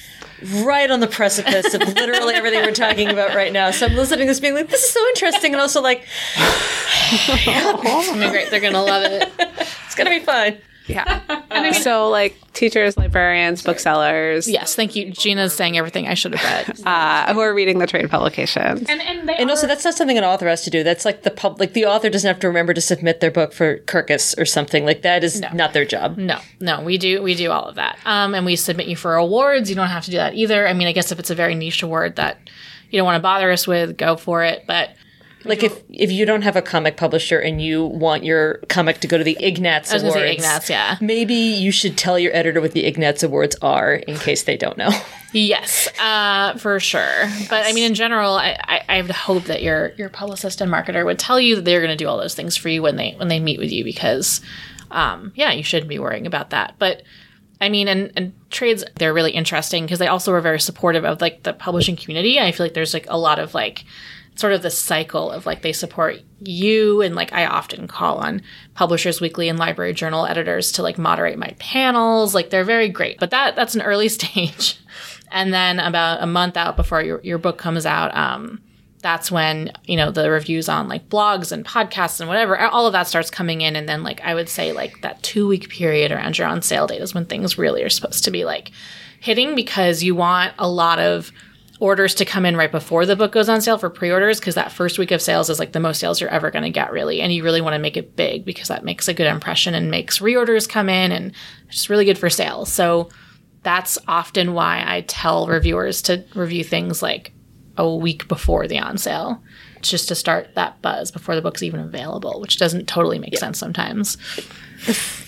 right on the precipice of literally everything we're talking about right now. So I'm listening to this, being like, "This is so interesting," and also like, [SIGHS] [LAUGHS] I mean, great, they're gonna love it. [LAUGHS] "It's gonna be fun." Yeah. [LAUGHS] so like teachers, librarians, booksellers, Yes, thank you. Gina's saying everything I should have read. [LAUGHS] uh, who are reading the trade publications. and and, they And also, that's not something an author has to do. That's like the pub, like the author doesn't have to remember to submit their book for Kirkus or something. Like that is not their job. No, no, we do we do all of that. Um, and we submit you for awards. You don't have to do that either. I mean, I guess if it's a very niche award that you don't want to bother us with, go for it. But Like if if you don't have a comic publisher and you want your comic to go to the Ignatz I was Awards, say Ignatz, yeah. maybe you should tell your editor what the Ignatz Awards are in case they don't know. [LAUGHS] Yes, uh, for sure. But I mean, in general, I, I, I would hope that your your publicist and marketer would tell you that they're going to do all those things for you when they when they meet with you because, um, yeah, you shouldn't be worrying about that. But I mean, and, and trades they're really interesting because they also are very supportive of like the publishing community. I feel like there's like a lot of like sort of this cycle of like they support you and like I often call on Publishers Weekly and Library Journal editors to like moderate my panels. Like they're very great. But that that's an early [LAUGHS] stage. And then about a month out before your, your book comes out, um, that's when, you know, the reviews on like blogs and podcasts and whatever, all of that starts coming in. And then like I would say like that two week period around your on sale date is when things really are supposed to be like hitting because you want a lot of orders to come in right before the book goes on sale for pre-orders because that first week of sales is like the most sales you're ever going to get really and you really want to make it big because that makes a good impression and makes reorders come in and it's just really good for sales. So that's often why i tell reviewers to review things like a week before the on sale just to start that buzz before the book's even available which doesn't totally make sense sometimes.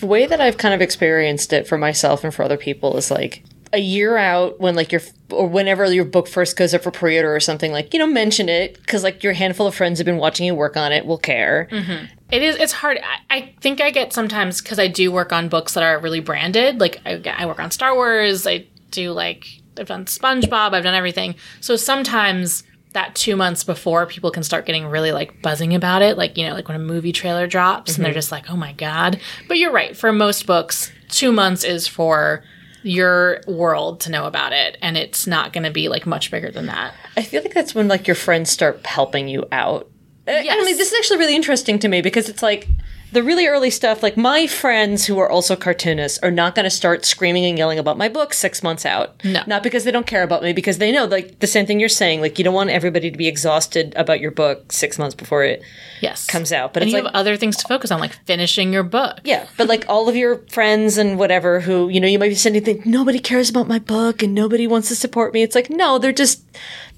The way that I've kind of experienced it for myself and for other people is like a year out when like your or whenever your book first goes up for pre-order or something like you know mention it because like your handful of friends have been watching you work on it will care mm-hmm. It is. It's hard. I, I think I get sometimes because I do work on books that are really branded. Like I, I work on Star Wars. I do like I've done SpongeBob. I've done everything. So sometimes that two months before people can start getting really like buzzing about it. Like you know, like when a movie trailer drops and they're mm-hmm. just like, oh my god. But you're right. For most books, two months is for your world to know about it, and it's not going to be like much bigger than that. I feel like that's when like your friends start helping you out. I- I mean, this is actually really interesting to me because it's like the really early stuff, like my friends who are also cartoonists are not going to start screaming and yelling about my book six months out. No. Not because they don't care about me, because they know, like, the same thing you're saying. Like, you don't want everybody to be exhausted about your book six months before it Yes. comes out. But and it's you like, have other things to focus on, like finishing your book. yeah, but like all of your friends and whatever who, you know, you might be sending things, nobody cares about my book and nobody wants to support me. It's like, no, they're just,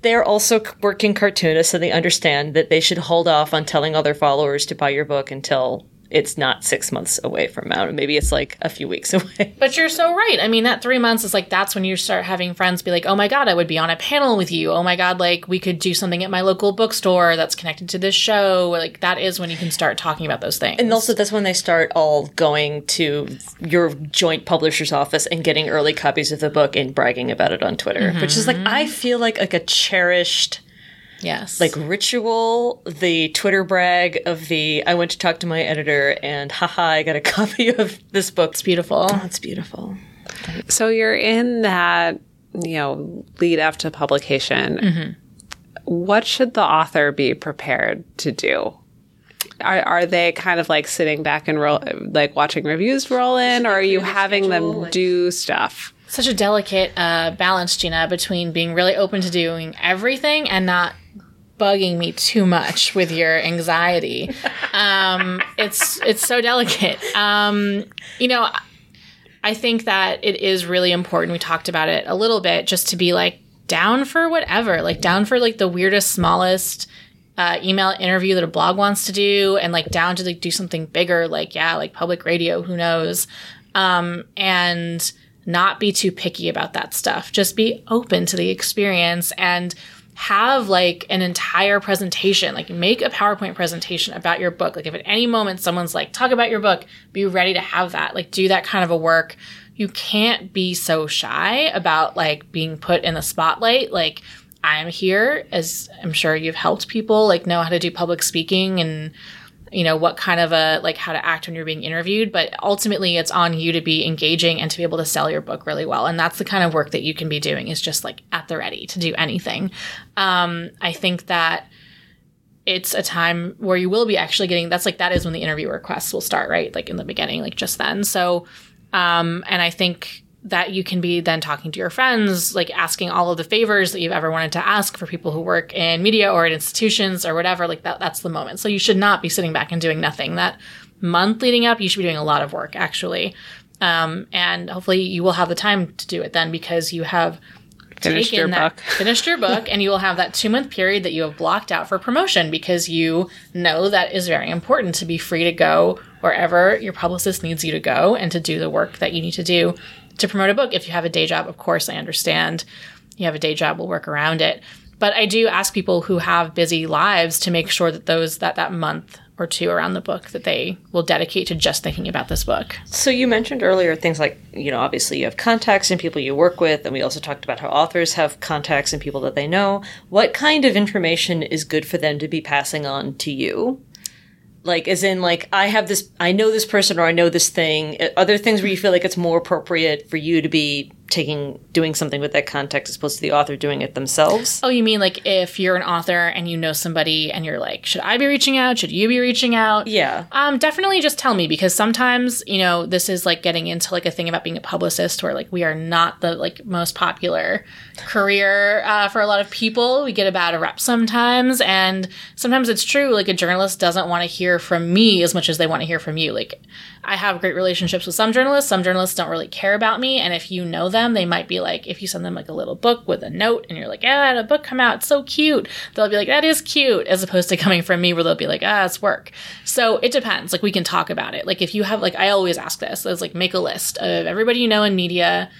they're also working cartoonists, so they understand that they should hold off on telling all their followers to buy your book until it's not six months away from out. Maybe it's like a few weeks [LAUGHS] away. But you're so right. I mean, that three months is like that's when you start having friends be like, "Oh my god, I would be on a panel with you. Oh my god, like we could do something at my local bookstore that's connected to this show." Like that is when you can start talking about those things. And also, that's when they start all going to your joint publisher's office and getting early copies of the book and bragging about it on Twitter, which is like, mm-hmm. I feel like like a cherished yes, like ritual, the Twitter brag of the I went to talk to my editor and haha, I got a [LAUGHS] copy of this book. it's beautiful. Oh, it's beautiful. So you're in that, you know, lead up to publication. What should the author be prepared to do? Are, are they kind of like sitting back and roll, like watching reviews roll in, or are you having them do stuff? Such a delicate uh, balance, Gina, between being really open to doing everything and not bugging me too much with your anxiety. [LAUGHS] Um, it's it's so delicate. Um, you know, I think that it is really important. We talked about it a little bit, just to be like down for whatever, like down for like the weirdest, smallest uh, email interview that a blog wants to do, and like down to like do something bigger, like yeah, like public radio, who knows, um, and not be too picky about that stuff. Just be open to the experience and have like an entire presentation like make a powerpoint presentation about your book. Like if at any moment someone's like talk about your book be ready to have that. Like do that kind of a work. You can't be so shy about like being put in the spotlight. Like i'm here as i'm sure you've helped people like know how to do public speaking and you know what kind of a like how to act when you're being interviewed but ultimately it's on you to be engaging and to be able to sell your book really well. And that's the kind of work that you can be doing is just like at the ready to do anything. Um, i think that it's a time where you will be actually getting that's like that is when the interview requests will start right? Like in the beginning like just then. So um, and i think that you can be then talking to your friends, like asking all of the favors that you've ever wanted to ask for people who work in media or at institutions or whatever. Like that, that's the moment. So you should not be sitting back and doing nothing. That month leading up, you should be doing a lot of work actually. Um, and hopefully you will have the time to do it then because you have Finished taken your that, book. [LAUGHS] finished your book, and you will have that two month period that you have blocked out for promotion because you know that is very important to be free to go wherever your publicist needs you to go and to do the work that you need to do to promote a book. If you have a day job, of course, I understand. You have a day job, we'll work around it. But I do ask people who have busy lives to make sure that those that that month or two around the book that they will dedicate to just thinking about this book. So you mentioned earlier things like, you know, obviously you have contacts and people you work with, and we also talked about how authors have contacts and people that they know. What kind of information is good for them to be passing on to you? Like, as in, like, I have this, I know this person or I know this thing. Are there things where you feel like it's more appropriate for you to be taking, doing something with that context as opposed to the author doing it themselves? Oh, you mean like if you're an author and you know somebody and you're like, should I be reaching out? Should you be reaching out? Yeah. Um, definitely just tell me because sometimes, you know, this is like getting into like a thing about being a publicist where like we are not the like most popular career uh, for a lot of people. We get a bad rep sometimes. And sometimes it's true. Like a journalist doesn't want to hear from me as much as they want to hear from you. Like I have great relationships with some journalists. Some journalists don't really care about me. And if you know them, they might be like, if you send them like a little book with a note and you're like, ah, a book come out. It's so cute. They'll be like, that is cute. As opposed to coming from me where they'll be like, ah, it's work. So it depends. Like we can talk about it. Like if you have, like, I always ask this, is like make a list of everybody you know in media.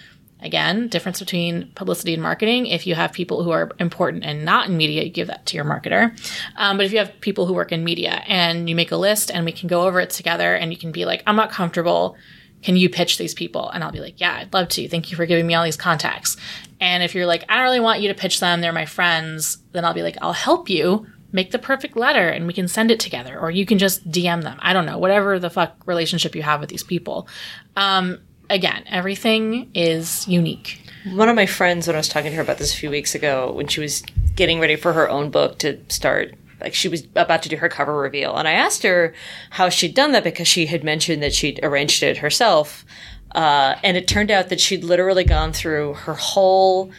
Again, difference between publicity and marketing. If you have people who are important and not in media, you give that to your marketer. Um, but if you have people who work in media and you make a list and we can go over it together and you can be like, I'm not comfortable. Can you pitch these people? And I'll be like, yeah, I'd love to. Thank you for giving me all these contacts. And if you're like, I don't really want you to pitch them, they're my friends, then I'll be like, I'll help you make the perfect letter and we can send it together. Or you can just DM them. I don't know, whatever the fuck relationship you have with these people. Um, again, everything is unique. One of my friends, when I was talking to her about this a few weeks ago, when she was getting ready for her own book to start like she was about to do her cover reveal. And I asked her how she'd done that because she had mentioned that she'd arranged it herself. Uh, and it turned out that she'd literally gone through her whole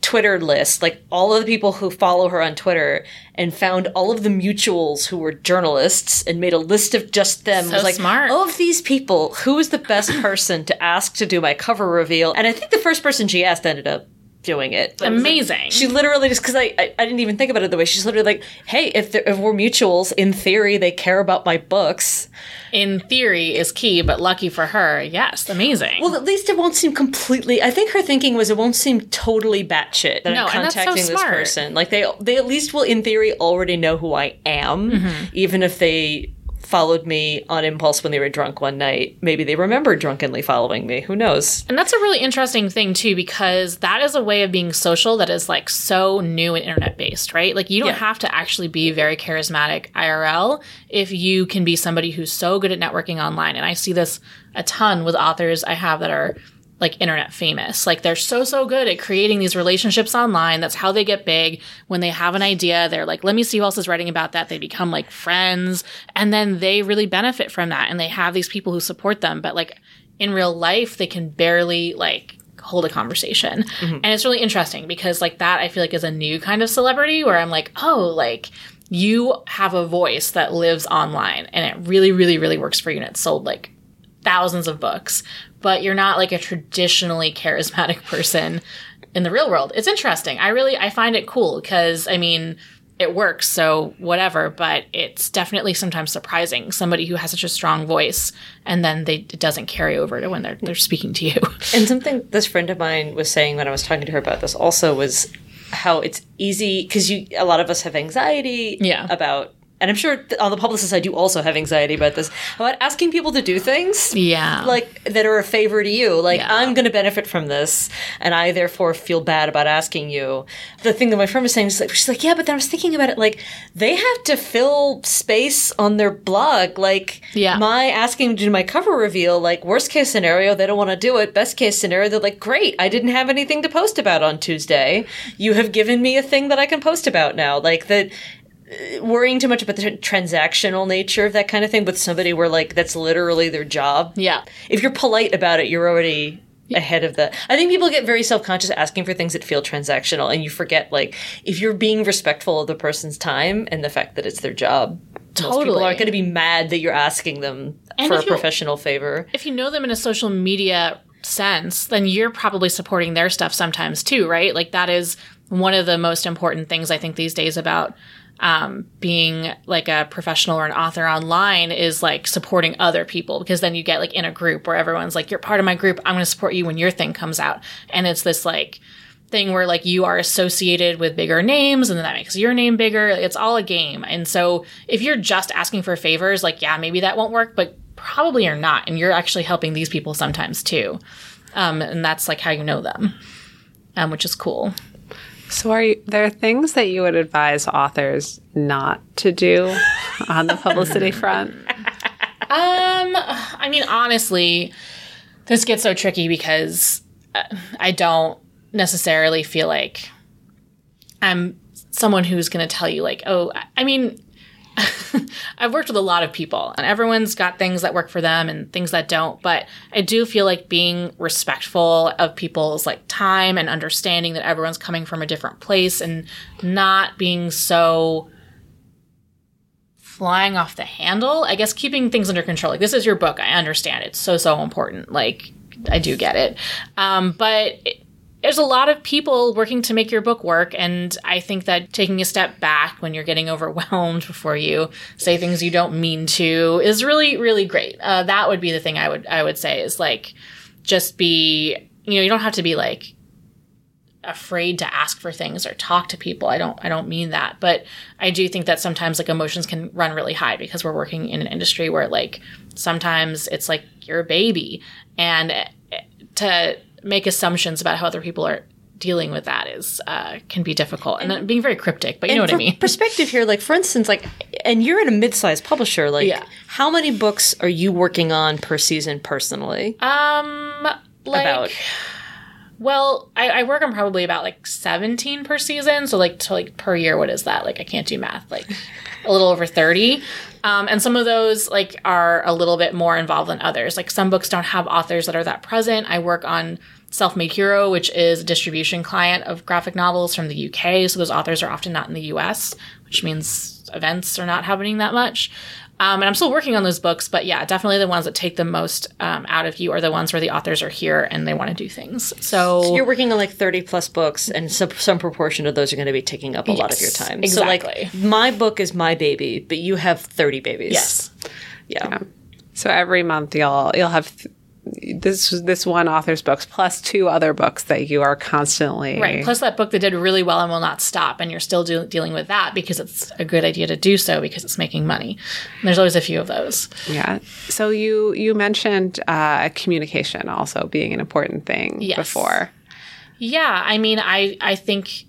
Twitter list, like all of the people who follow her on Twitter, and found all of the mutuals who were journalists and made a list of just them. So was like, smart. of these people, who is the best [CLEARS THROAT] person to ask to do my cover reveal? And I think the first person she asked ended up doing it. It like- Amazing. she literally just because I, I I didn't even think about it the way she's literally like, hey, if if we're mutuals, in theory they care about my books. In theory, is key, but lucky for her, yes, amazing. Well, at least it won't seem completely. I think her thinking was it won't seem totally batshit that No, I'm that's so contacting this person. Like they they at least will in theory already know who I am, Mm-hmm. even if they followed me on impulse when they were drunk one night. Maybe they remember drunkenly following me. Who knows? And that's a really interesting thing too, because that is a way of being social that is like so new and internet based, right? Like you don't Yeah. have to actually be very charismatic IRL if you can be somebody who's so good at networking online. And I see this a ton with authors I have that are like internet famous. Like they're so, so good at creating these relationships online. That's how they get big. When they have an idea, they're like, let me see who else is writing about that. They become like friends and then they really benefit from that. And they have these people who support them. But like in real life, they can barely like hold a conversation. Mm-hmm. And it's really interesting because like that I feel like is a new kind of celebrity where I'm like, oh, like you have a voice that lives online and it really, really, really works for you. And it's sold like thousands of books, but you're not like a traditionally charismatic person in the real world. It's interesting. I really I find it cool because I mean it works, so whatever, but it's definitely sometimes surprising somebody who has such a strong voice and then they it doesn't carry over to when they're they're speaking to you. [LAUGHS] And something this friend of mine was saying when I was talking to her about this also was how it's easy because you a lot of us have anxiety Yeah. about and I'm sure on the publicist side you also have anxiety about this about asking people to do things yeah. like that are a favor to you like Yeah. i'm going to benefit from this and i therefore feel bad about asking you the thing that my friend was saying is like she's like yeah but then i was thinking about it like they have to fill space on their blog like Yeah. my asking to do my cover reveal like worst case scenario they don't want to do it best case scenario they're like great i didn't have anything to post about on tuesday you have given me a thing that i can post about now like that worrying too much about the transactional nature of that kind of thing with somebody where like that's literally their job. Yeah. If you're polite about it, you're already ahead of the I think people get very self-conscious asking for things that feel transactional and you forget like if you're being respectful of the person's time and the fact that it's their job. Most people Totally. aren't going to be mad that you're asking them And for a professional favor. if you know them in a social media sense, then you're probably supporting their stuff sometimes too, right? Like that is one of the most important things I think these days about um, being like a professional or an author online is like supporting other people because then you get like in a group where everyone's like, you're part of my group. I'm going to support you when your thing comes out. And it's this like thing where like you are associated with bigger names and then that makes your name bigger. It's all a game. And so if you're just asking for favors, like, yeah, maybe that won't work, but probably you're not. And you're actually helping these people sometimes too. Um, and that's like how you know them, um, which is cool. So, are you, there things that you would advise authors not to do on the publicity [LAUGHS] front? Um, I mean, honestly, this gets so tricky because uh, I don't necessarily feel like I'm someone who's going to tell you, like, oh, I mean, [LAUGHS] I've worked with a lot of people and everyone's got things that work for them and things that don't. But I do feel like being respectful of people's like time and understanding that everyone's coming from a different place and not being so flying off the handle. I guess keeping things under control. Like this is your book. I understand it's so so important. Like I do get it. Um, but it, there's a lot of people working to make your book work, and I think that taking a step back when you're getting [LAUGHS] overwhelmed before you say things you don't mean to is really really great. Uh, that would be the thing I would I would say is like just be you know you don't have to be like afraid to ask for things or talk to people. I don't I don't mean that, but I do think that sometimes like emotions can run really high because we're working in an industry where like sometimes it's like you're a baby and eh, to make assumptions about how other people are dealing with that is uh, can be difficult and, then being very cryptic, but you know what I mean. [LAUGHS] Perspective here, like for instance, like, and you're at a mid-sized publisher. Like, Yeah. how many books are you working on per season personally? Um, like About. Well, I, I work on probably about like 17 per season. So like to like per year, what is that? Like I can't do math. Like a little over 30. Um, and some of those like are a little bit more involved than others. Like some books don't have authors that are that present. I work on SelfMadeHero, which is a distribution client of graphic novels from the UK. So those authors are often not in the US, which means events are not happening that much. Um, and I'm still working on those books, but yeah, definitely the ones that take the most um, out of you are the ones where the authors are here and they want to do things. So, You're working on like 30 plus books, and some, some proportion of those are going to be taking up a lot of your time. exactly. So, like, my book is my baby, but you have 30 babies. yes. Yeah. So every month you'll you'll have th- this this one author's books plus two other books that you are constantly Right. Plus, that book that did really well and will not stop, and you're still do- dealing with that because it's a good idea to do so because it's making money. And there's always a few of those. Yeah. So you you mentioned uh, communication also being an important thing Yes. before. Yeah, I mean, I I think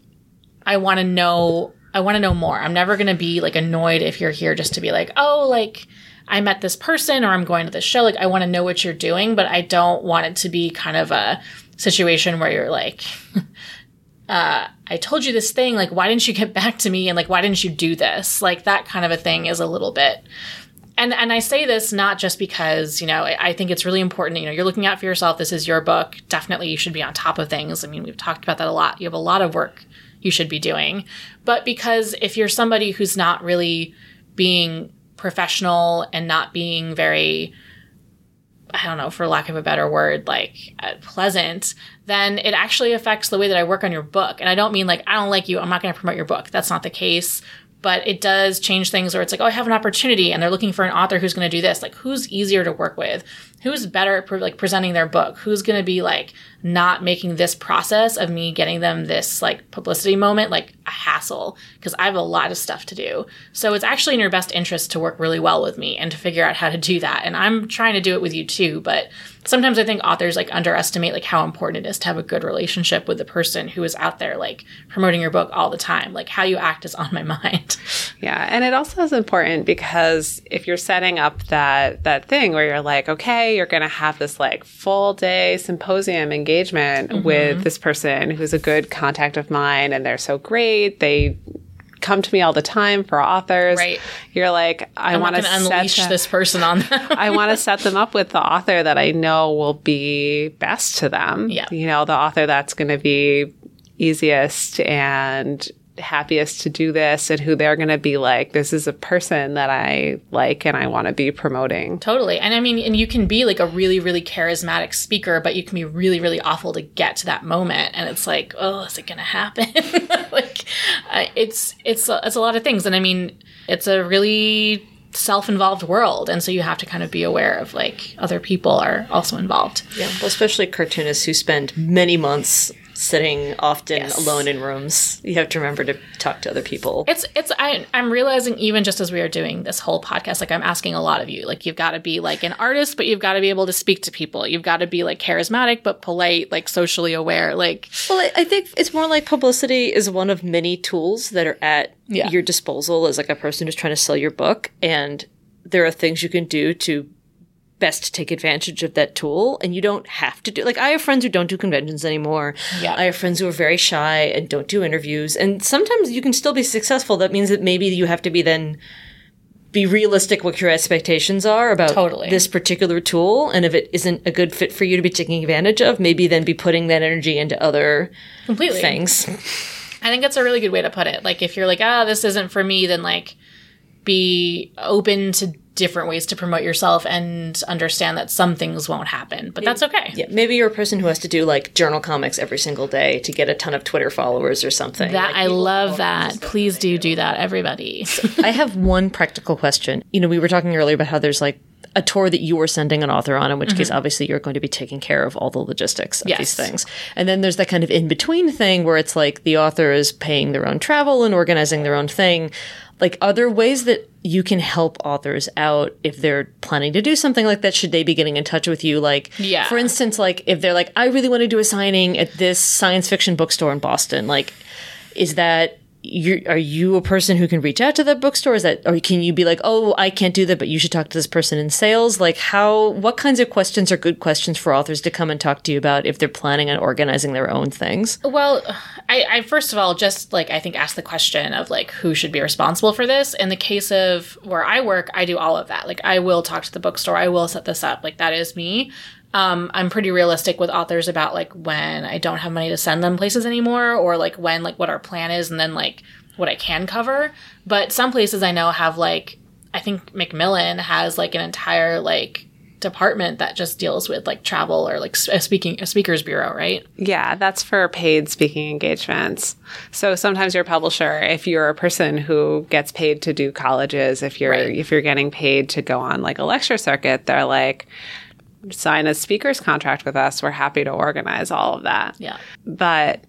I want to know. I want to know more. I'm never going to be like annoyed if you're here just to be like, oh, like I met this person or I'm going to this show. Like I want to know what you're doing, but I don't want it to be kind of a situation where you're like, [LAUGHS] uh, I told you this thing. Like, why didn't you get [LAUGHS] back to me? And like, why didn't you do this? Like that kind of a thing is a little bit and and I say this not just because you know I I think it's really important. You know, you're looking out for yourself. This is your book. Definitely, you should be on top of things. I mean, we've talked about that a lot. You have a lot of work you should be doing, but because if you're somebody who's not really being professional and not being very I don't know, for lack of a better word, like uh, pleasant, then it actually affects the way that I work on your book. And I don't mean like, I don't like you, I'm not going to promote your book. That's not the case. But it does change things where it's like, oh, I have an opportunity and they're looking for an author who's going to do this. Like, who's easier to work with? Who's better at pre- like presenting their book? Who's going to be like not making this process of me getting them this like publicity moment like a hassle? Because I have a lot of stuff to do. So it's actually in your best interest to work really well with me and to figure out how to do that. And I'm trying to do it with you too. But sometimes I think authors like underestimate like how important it is to have a good relationship with the person who is out there like promoting your book all the time. Like how you act is on my [LAUGHS] mind. Yeah, and it also is important because if you're setting up that that thing where you're like, okay, you're going to have this like full day symposium engagement Mm-hmm. with this person who's a good contact of mine and they're so great. They come to me all the time for authors. Right. You're like, I want to unleash set this person on them. [LAUGHS] I want to [LAUGHS] set them up with the author that I know will be best to them. Yeah. You know, the author that's going to be easiest and happiest to do this and who they're going to be like, this is a person that I like and I want to be promoting. Totally. And I mean, and you can be like a really, really charismatic speaker, but you can be really, really awful to get to that moment. And it's like, oh, is it going to happen? [LAUGHS] like, uh, it's, it's, a, it's a lot of things. And I mean, it's a really self-involved world. And so you have to kind of be aware of like other people are also involved. Yeah, well, especially cartoonists who spend many months sitting often Yes. alone in rooms. You have to remember to talk to other people. It's it's I I'm realizing even just as we are doing this whole podcast, like I'm asking a lot of you. Like you've got to be like an artist, but you've got to be able to speak to people. You've got to be like charismatic but polite, like socially aware. Like Well, I- think it's more like publicity is one of many tools that are at Yeah. your disposal as like a person who's trying to sell your book, and there are things you can do to best to take advantage of that tool and you don't have to do like i have friends who don't do conventions anymore Yeah. i have friends who are very shy and don't do interviews and sometimes you can still be successful that means that maybe you have to be then be realistic what your expectations are about Totally. this particular tool and if it isn't a good fit for you to be taking advantage of maybe then be putting that energy into other completely. things I think that's a really good way to put it. Like if you're like, ah, this isn't for me, then like be open to different ways to promote yourself and understand that some things won't happen. But that's okay. Yeah, maybe you're a person who has to do like journal comics every single day to get a ton of Twitter followers or something. That Like, I love that. Please do do that, everybody. [LAUGHS] I have one practical question. You know, we were talking earlier about how there's like a tour that you are sending an author on, in which case, mm-hmm. obviously, you're going to be taking care of all the logistics of Yes. these things. And then there's that kind of in between thing where it's like the author is paying their own travel and organizing their own thing. Like, are there ways that you can help authors out if they're planning to do something like that? Should they be getting in touch with you? Like, Yeah. for instance, like if they're like, I really want to do a signing at this science fiction bookstore in Boston, like, is that you are you a person who can reach out to the bookstore? Is that or can you be like, oh, I can't do that, but you should talk to this person in sales? Like, how? What kinds of questions are good questions for authors to come and talk to you about if they're planning on organizing their own things? Well, I, I first of all just like I think ask the question of like who should be responsible for this. In the case of where I work, I do all of that. Like I will talk to the bookstore, I will set this up. Like that is me. Um, I'm pretty realistic with authors about like when I don't have money to send them places anymore, or like when like what our plan is, and then like what I can cover. But some places I know have like I think Macmillan has like an entire like department that just deals with like travel or like a speaking a speakers bureau, right? Yeah, that's for paid speaking engagements. So sometimes your publisher, if you're a person who gets paid to do colleges, if you're Right. if you're getting paid to go on like a lecture circuit, they're like sign a speaker's contract with us. We're happy to organize all of that. Yeah. But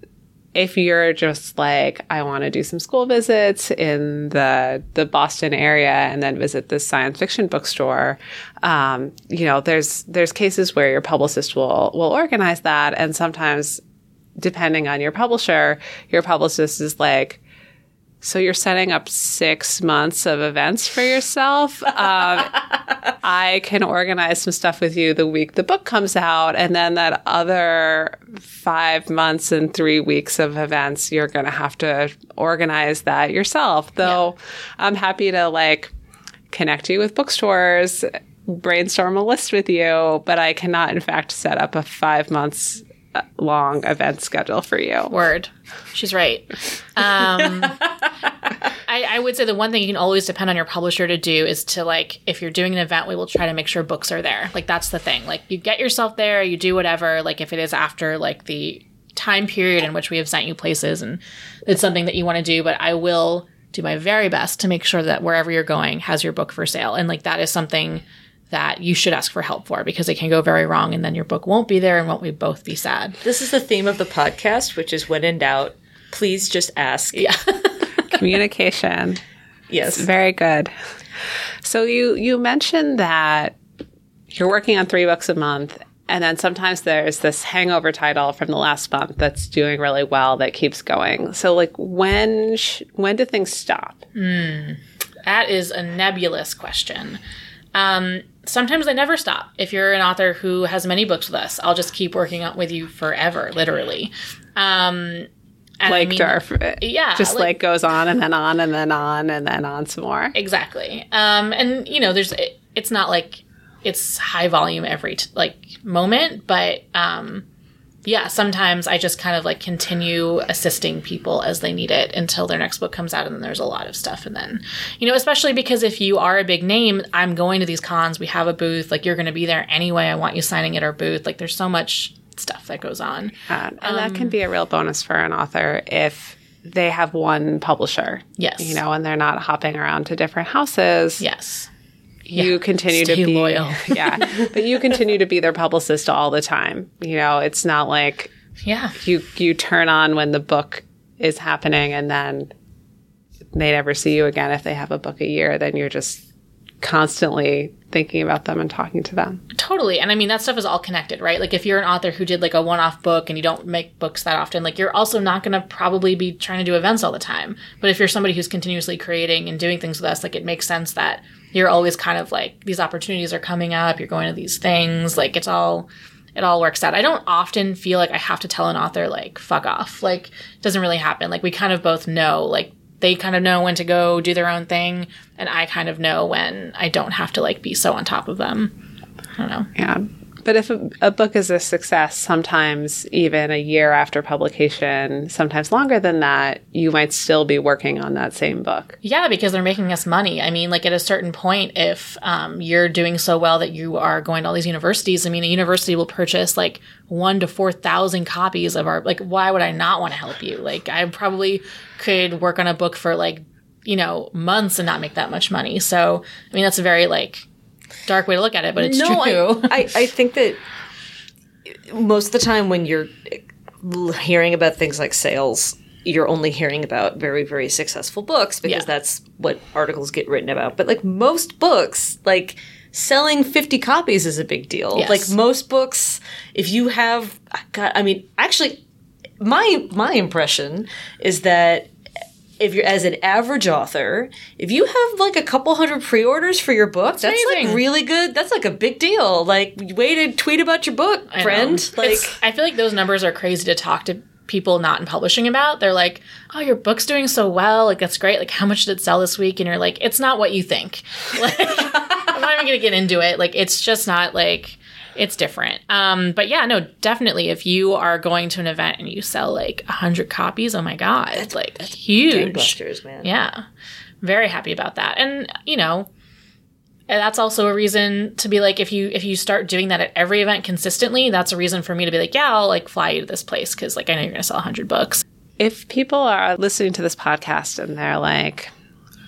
if you're just like, I want to do some school visits in the the Boston area and then visit this science fiction bookstore, um, you know, there's there's cases where your publicist will will organize that, and sometimes, depending on your publisher, your publicist is like. So you're setting up six months of events for yourself. Um, [LAUGHS] I can organize some stuff with you the week the book comes out, and then that other five months and three weeks of events, you're going to have to organize that yourself. Though I'm happy to like connect you with bookstores, brainstorm a list with you, but I cannot, in fact, set up a five months long event schedule for you. Word. She's right. Um, [LAUGHS] I, I would say the one thing you can always depend on your publisher to do is to like, if you're doing an event, we will try to make sure books are there. Like that's the thing. Like you get yourself there, you do whatever. Like if it is after like the time period in which we have sent you places and it's something that you want to do, but I will do my very best to make sure that wherever you're going has your book for sale. And like that is something that you should ask for help for because it can go very wrong and then your book won't be there and won't we both be sad. This is the theme of the podcast, which is when in doubt, please just ask. Yeah. [LAUGHS] Communication. Yes. Very good. So you you mentioned that you're working on three books a month, and then sometimes there's this hangover title from the last month that's doing really well that keeps going. So like when sh- when do things stop? That is a nebulous question. Um, sometimes I never stop. If you're an author who has many books with us, I'll just keep working on with you forever, literally. Um, and I Like mean- Derf, yeah, just like- like, goes on and then on and then on and then on some more. Exactly. Um, and you know, there's it, it's not like it's high volume every t- like moment, but um, yeah, sometimes I just kind of like continue assisting people as they need it until their next book comes out, and then there's a lot of stuff, and then you know, especially because if you are a big name, I'm going to these cons, we have a booth, like you're going to be there anyway. I want you signing at our booth. Like there's so much stuff that goes on. And that um, can be a real bonus for an author if they have one publisher. Yes. You know, and they're not hopping around to different houses. Yes. You continue to be loyal. [LAUGHS] yeah, but you continue to be their publicist all the time. You know, it's not like Yeah. you you turn on when the book is happening and then they never see you again if they have a book a year. Then you're just constantly thinking about them and talking to them. Totally. And I mean, that stuff is all connected, right? Like, if you're an author who did like a one off book and you don't make books that often, like, you're also not going to probably be trying to do events all the time. But if you're somebody who's continuously creating and doing things with us, like, it makes sense that you're always kind of like, these opportunities are coming up, you're going to these things. Like, it's all. It all works out. I don't often feel like I have to tell an author like fuck off. Like it doesn't really happen. Like we kind of both know like they kind of know when to go do their own thing and I kind of know when I don't have to like be so on top of them. I don't know. Yeah. But if a, a book is a success, sometimes even a year after publication, sometimes longer than that, you might still be working on that same book. Yeah, because they're making us money. I mean, like at a certain point, if um, you're doing so well that you are going to all these universities, I mean, a university will purchase like one to four thousand copies of our. Like, why would I not want to help you? Like, I probably could work on a book for like you know months and not make that much money. So, I mean, that's a very like dark way to look at it, but it's no, true. I, I, I [LAUGHS] think that most of the time when you're uh, hearing about things like sales, you're only hearing about very, very successful books because Yeah. that's what articles get written about. But like most books, like selling 50 copies is a big deal. Yes. Like most books, if you have, God, I mean, actually, my my impression is that if you're as an average author, if you have like a couple hundred pre-orders for your book, that's amazing. like really good. That's like a big deal. Like way to tweet about your book, I know. friend. Like It's- I feel like those numbers are crazy to talk to people not in publishing about. They're like, "Oh, your book's doing so well. Like that's great. Like how much did it sell this week?" And you're like, "It's not what you think." [LAUGHS] Like I'm not even going to get into it. Like it's just not like it's different. Um but yeah, no, definitely if you are going to an event and you sell like 100 copies, oh my god, it's like that's huge. gangbusters, man. Yeah. Very happy about that. And, you know, that's also a reason to be like if you if you start doing that at every event consistently, that's a reason for me to be like, yeah, I'll like fly you to this place cuz like I know you're going to sell 100 books. If people are listening to this podcast and they're like,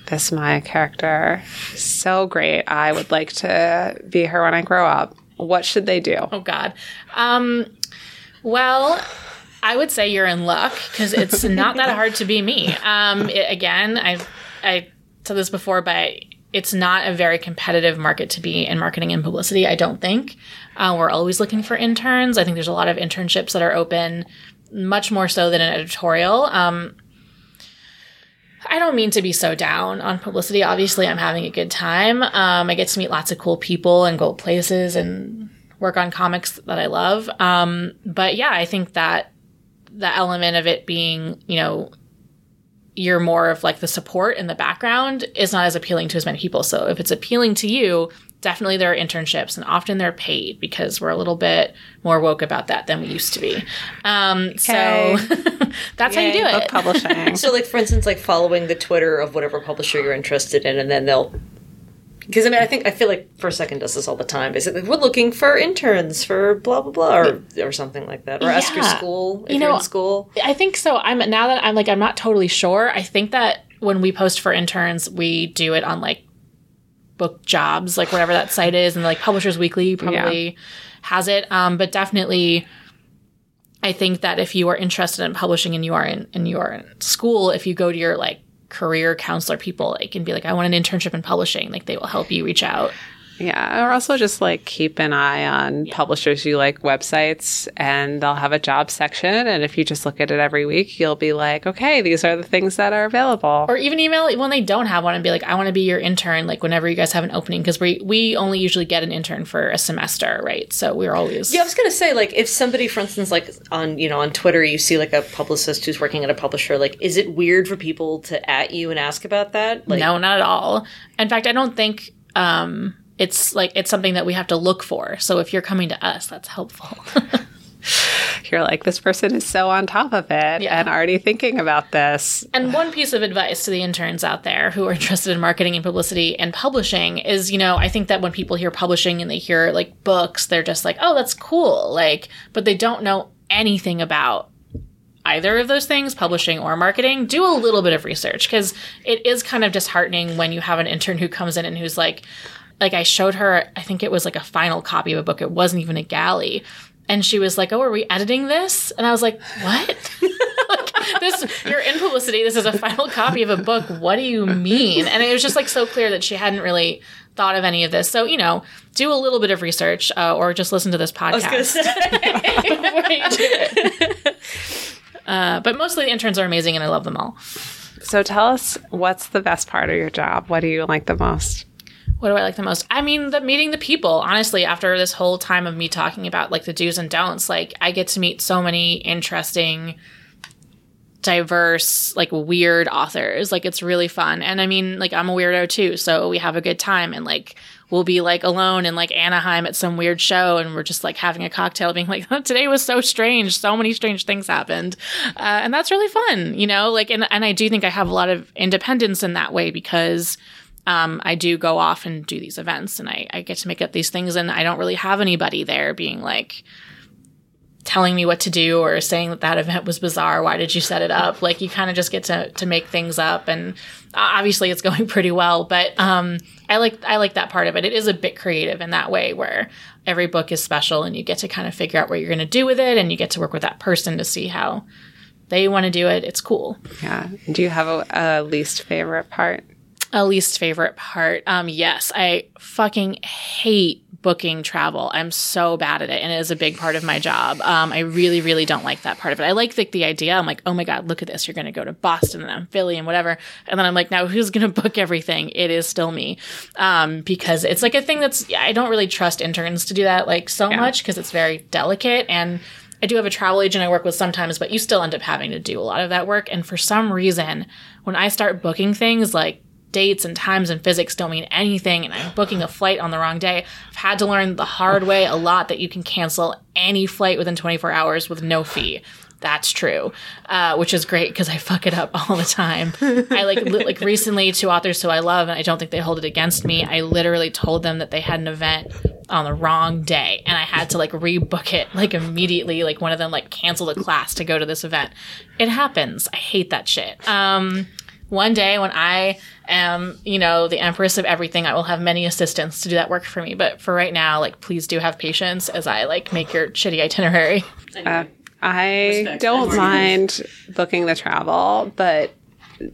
this Maya character, so great, I would like to be her when I grow up, what should they do? Oh god. Um well, I would say you're in luck cuz it's [LAUGHS] not that hard to be me. Um it, again, I I said this before, but it's not a very competitive market to be in marketing and publicity, I don't think. Uh, we're always looking for interns. I think there's a lot of internships that are open, much more so than an editorial. Um, I don't mean to be so down on publicity. Obviously, I'm having a good time. Um, I get to meet lots of cool people and go places and work on comics that I love. Um, but yeah, I think that the element of it being, you know, you're more of like the support in the background is not as appealing to as many people. So if it's appealing to you, definitely there are internships and often they're paid because we're a little bit more woke about that than we used to be. Um, so [LAUGHS] that's how you do Yay, book it. publishing. [LAUGHS] So, like for instance, like following the Twitter of whatever publisher you're interested in, and then they'll. Because I mean, I think I feel like First Second does this all the time. Basically, we're looking for interns for blah blah blah, or or something like that, or ask your school if You you are know, in school. I think so. I'm now that I'm like I'm not totally sure. I think that when we post for interns, we do it on like book jobs, like whatever that site is, and like Publishers Weekly probably has it. Um, but definitely, I think that if you are interested in publishing and you are in and you are in school, if you go to your like career counselor people, like and be like, I want an internship in publishing, like they will help you reach out. Yeah, or also just like keep an eye on publishers you like websites, and they'll have a job section. And if you just look at it every week, you'll be like, okay, these are the things that are available. or even email when they don't have one and be like, I want to be your intern, like whenever you guys have an opening, because we we only usually get an intern for a semester, right? So we're always Yeah, I was gonna say, like, if somebody, for instance, like on you know on Twitter, you see like a publicist who's working at a publisher, like, is it weird for people to at you and ask about that? Like, no, not at all. In fact, I don't think um, it's like it's something that we have to look for. So if you're coming to us, that's helpful. [LAUGHS] You're like, this person is so on top of it Yeah. and already thinking about this. And one piece of advice to the interns out there who are interested in marketing and publicity and publishing is, you know, I think that when people hear publishing and they hear like books, they're just like, oh, that's cool. Like, but they don't know anything about either of those things, publishing or marketing. Do a little bit of research because it is kind of disheartening when you have an intern who comes in and who's like, like I showed her, I think it was like a final copy of a book. It wasn't even a galley. And she was like, "Oh, are we editing this?" And I was like, "What? [LAUGHS] like, this? You're in publicity. This is a final copy of a book. What do you mean?" And it was just like so clear that she hadn't really thought of any of this. So you know, do a little bit of research, uh, or just listen to this podcast I was say, [LAUGHS] before you do it. Uh, but mostly the interns are amazing, and I love them all. So tell us what's the best part of your job? What do you like the most? What do I like the most? I mean, the meeting the people. Honestly, after this whole time of me talking about like the do's and don'ts, like I get to meet so many interesting, diverse, like weird authors. Like it's really fun. And I mean, like I'm a weirdo too, so we have a good time and like we'll be like alone in like Anaheim at some weird show and we're just like having a cocktail being like [LAUGHS] today was so strange so many strange things happened uh, and that's really fun you know like and, and i do think i have a lot of independence in that way because um, I do go off and do these events and I, I get to make up these things and I don't really have anybody there being like telling me what to do or saying that that event was bizarre. Why did you set it up? Like you kind of just get to, to make things up and obviously it's [LAUGHS] going pretty well, but, um, I like, I like that part of it. It is a bit creative in that way where every book is special and you get to kind of figure out what you're going to do with it and you get to work with that person to see how they want to do it. It's cool. Yeah. Do you have a, a least favorite part? A least favorite part. Um, yes, I fucking hate booking travel. I'm so bad at it, and it is a big part of my job. Um, I really, really don't like that part of it. I like the, the idea. I'm like, oh my god, look at this. You're going to go to Boston and then Philly and whatever, and then I'm like, now who's going [LAUGHS] to book everything? It is still me, um, because it's like a thing that's I don't really trust interns to do that like so much because it's very delicate and. I do have a travel agent I work with sometimes, but you still end up having to do a lot of that work. And for some reason, when I start booking things like dates and times and physics don't mean anything and I'm booking a flight on the wrong day. I've had to learn the hard way a lot that you can cancel any flight within 24 hours with no fee. That's true, uh, which is great because I fuck it up [LAUGHS] all the time. I like li- like recently two authors who I love and I don't think they hold it against me. I literally told them that they had an event on the wrong day and I had to like rebook it like immediately. Like one of them like canceled a class to go to this event. It happens. I hate that shit. Um, one day when I am, you know, the empress of everything, I will have many assistants to do that work for me. But for right now, like, please do have patience as I like make your shitty itinerary. Uh, I don't mind booking the travel, but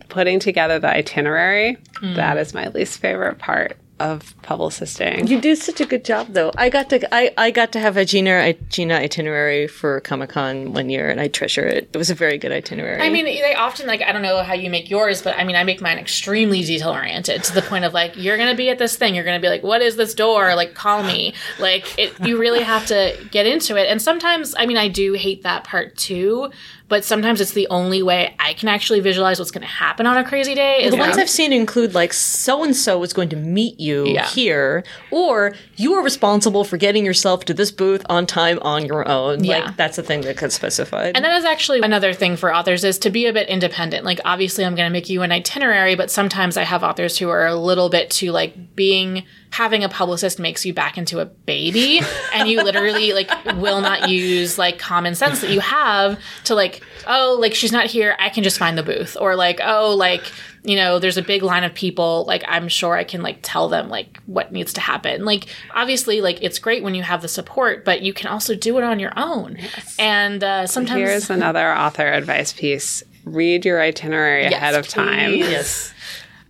putting together the itinerary, that is my least favorite part of publicisting. You do such a good job, though. I got to I, I got to have a Gina Gina itinerary for Comic Con one year, and I treasure it. It was a very good itinerary. I mean, they often like I don't know how you make yours, but I mean, I make mine extremely detail oriented to the point of like you're gonna be at this thing, you're gonna be like, what is this door? Like, call me. Like, it, you really have to get into it. And sometimes, I mean, I do hate that part too. But sometimes it's the only way I can actually visualize what's going to happen on a crazy day. Is the ones I've seen include like so and so is going to meet you Yeah. here, or you are responsible for getting yourself to this booth on time on your own. Yeah. Like that's the thing that gets specified. And that is actually another thing for authors is to be a bit independent. Like obviously I'm going to make you an itinerary, but sometimes I have authors who are a little bit too like being having a publicist makes you back into a baby [LAUGHS] and you literally like will not use like common sense that you have to like oh like she's not here I can just find the booth or like oh like you know there's a big line of people like I'm sure I can like tell them like what needs to happen like obviously like it's great when you have the support but you can also do it on your own and uh, sometimes Here's another author advice piece. Read your itinerary ahead of time. yes. [LAUGHS]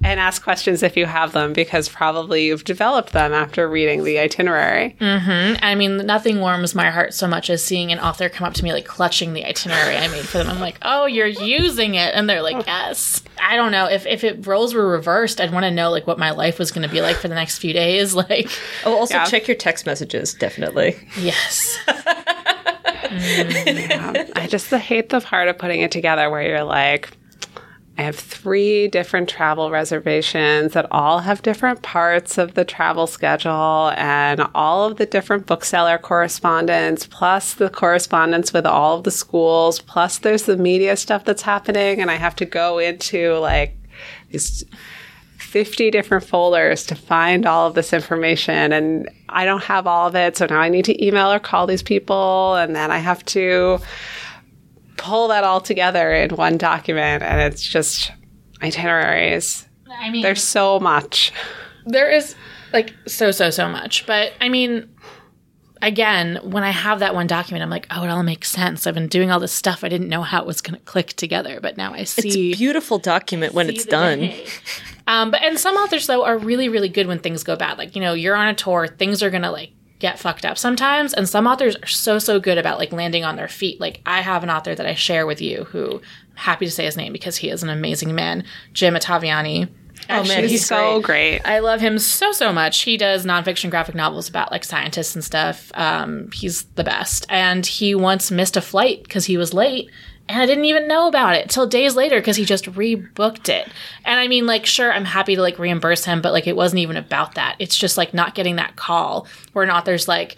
And ask questions if you have them because probably you've developed them after reading the itinerary. Mm-hmm. I mean, nothing warms my heart so much as seeing an author come up to me like clutching the itinerary I made for them. I'm like, oh, you're using it, and they're like, yes. I don't know if if it roles were reversed, I'd want to know like what my life was going to be like for the next few days. [LAUGHS] Like, Oh, also Yeah. check your text messages, definitely. yes, [LAUGHS] mm-hmm. I just hate the part of putting it together where you're like, I have three different travel reservations that all have different parts of the travel schedule and all of the different bookseller correspondence, plus the correspondence with all of the schools, plus there's the media stuff that's happening. And I have to go into like these 50 different folders to find all of this information and I don't have all of it. So now I need to email or call these people and then I have to pull that all together in one document and it's just itineraries. I mean, There's so much. there is like so so so much, but I mean. Again, when I have that one document, I'm like, oh, it all makes sense. I've been doing all this stuff. I didn't know how it was going to click together, but now I see. It's a beautiful document when it's done. Um, but and some authors though are really really good when things go bad. Like you know you're on a tour, things are gonna like get fucked up sometimes, and some authors are so so good about like landing on their feet. Like I have an author that I share with you who I'm happy to say his name because he is an amazing man, Jim Ottaviani. Oh man, He's, so great. I love him so so much. He does nonfiction graphic novels about like scientists and stuff. Um, he's the best. And he once missed a flight because he was late, and I didn't even know about it till days later because he just rebooked it. And I mean, like, sure, I'm happy to like reimburse him, but like, it wasn't even about that. It's just like not getting that call where an author's like.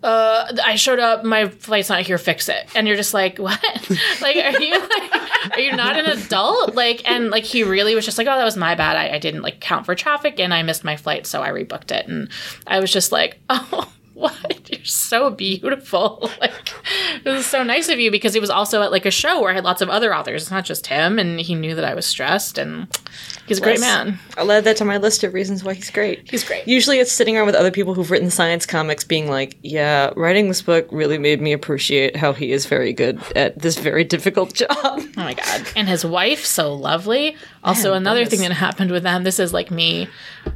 Uh, I showed up. My flight's not here. Fix it. And you're just like, [LAUGHS] what? [LAUGHS] like, are you like, are you not an adult? Like, and like, he really was just like, oh, that was my bad. I, I didn't like count for traffic and I missed my flight, so I rebooked it. And I was just like, [LAUGHS] oh, [LAUGHS] what? You're so beautiful. [LAUGHS] Like, it was so nice of you because he was also at like a show where I had lots of other authors. It's not just him, and he knew that I was stressed, and he's a great man. I'll add that to my list of reasons why he's great. He's great. Usually it's sitting around with other people who've written science comics being like, yeah, writing this book really made me appreciate how he is very good at this very difficult [LAUGHS] job. Oh my god. And his wife, so lovely. Also, another thing that happened with them, this is like me.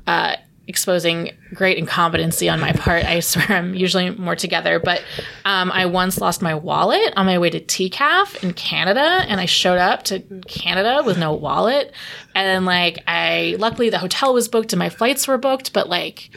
Uh, exposing great incompetency on my part. I swear I'm usually more together, but um, I once lost my wallet on my way to TCAF in Canada, and I showed up to Canada with no wallet. And then, like, I luckily the hotel was booked and my flights were booked, but like,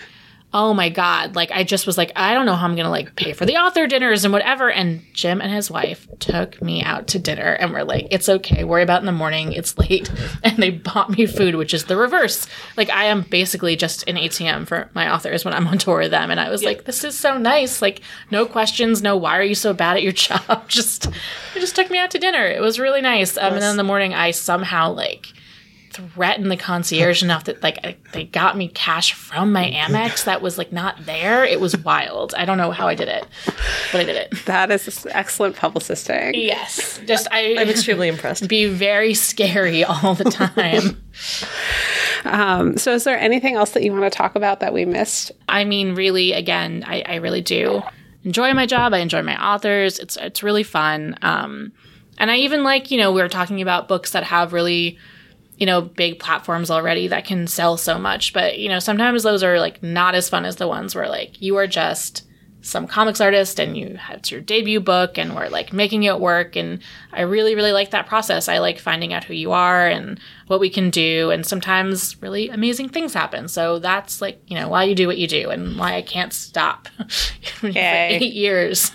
oh my god like i just was like i don't know how i'm gonna like pay for the author dinners and whatever. And jim and his wife took me out to dinner and we're like it's okay worry about it in the morning it's late. [LAUGHS] And they bought me food which is the reverse. Like i am basically just an atm for my authors when i'm on tour with them. And i was like this is so nice. Like no questions no why are you so bad at your [LAUGHS] job? Just they just took me out to dinner. It was really nice. Um, and then in the morning i somehow like threatened the concierge enough that like I, they got me cash from my Amex that was like not there. It was wild. I don't know how I did it, but I did it. That is excellent publicisting. Yes, just I. I'm extremely impressed. Be very scary all the time. [LAUGHS] Um, so, is there anything else that you want to talk about that we missed? I mean, really, again, I, I really do enjoy my job. I enjoy my authors. It's it's really fun. Um, and I even like you know we were talking about books that have really you know big platforms already that can sell so much. But you know sometimes those are like not as fun as the ones where like you are just some comics artist and you it's your debut book and we're like making it work. And i really really like that process. I like finding out who you are and what we can do. And sometimes really amazing things happen. So that's like you know why you do what you do and why i can't stop [LAUGHS] for eight years.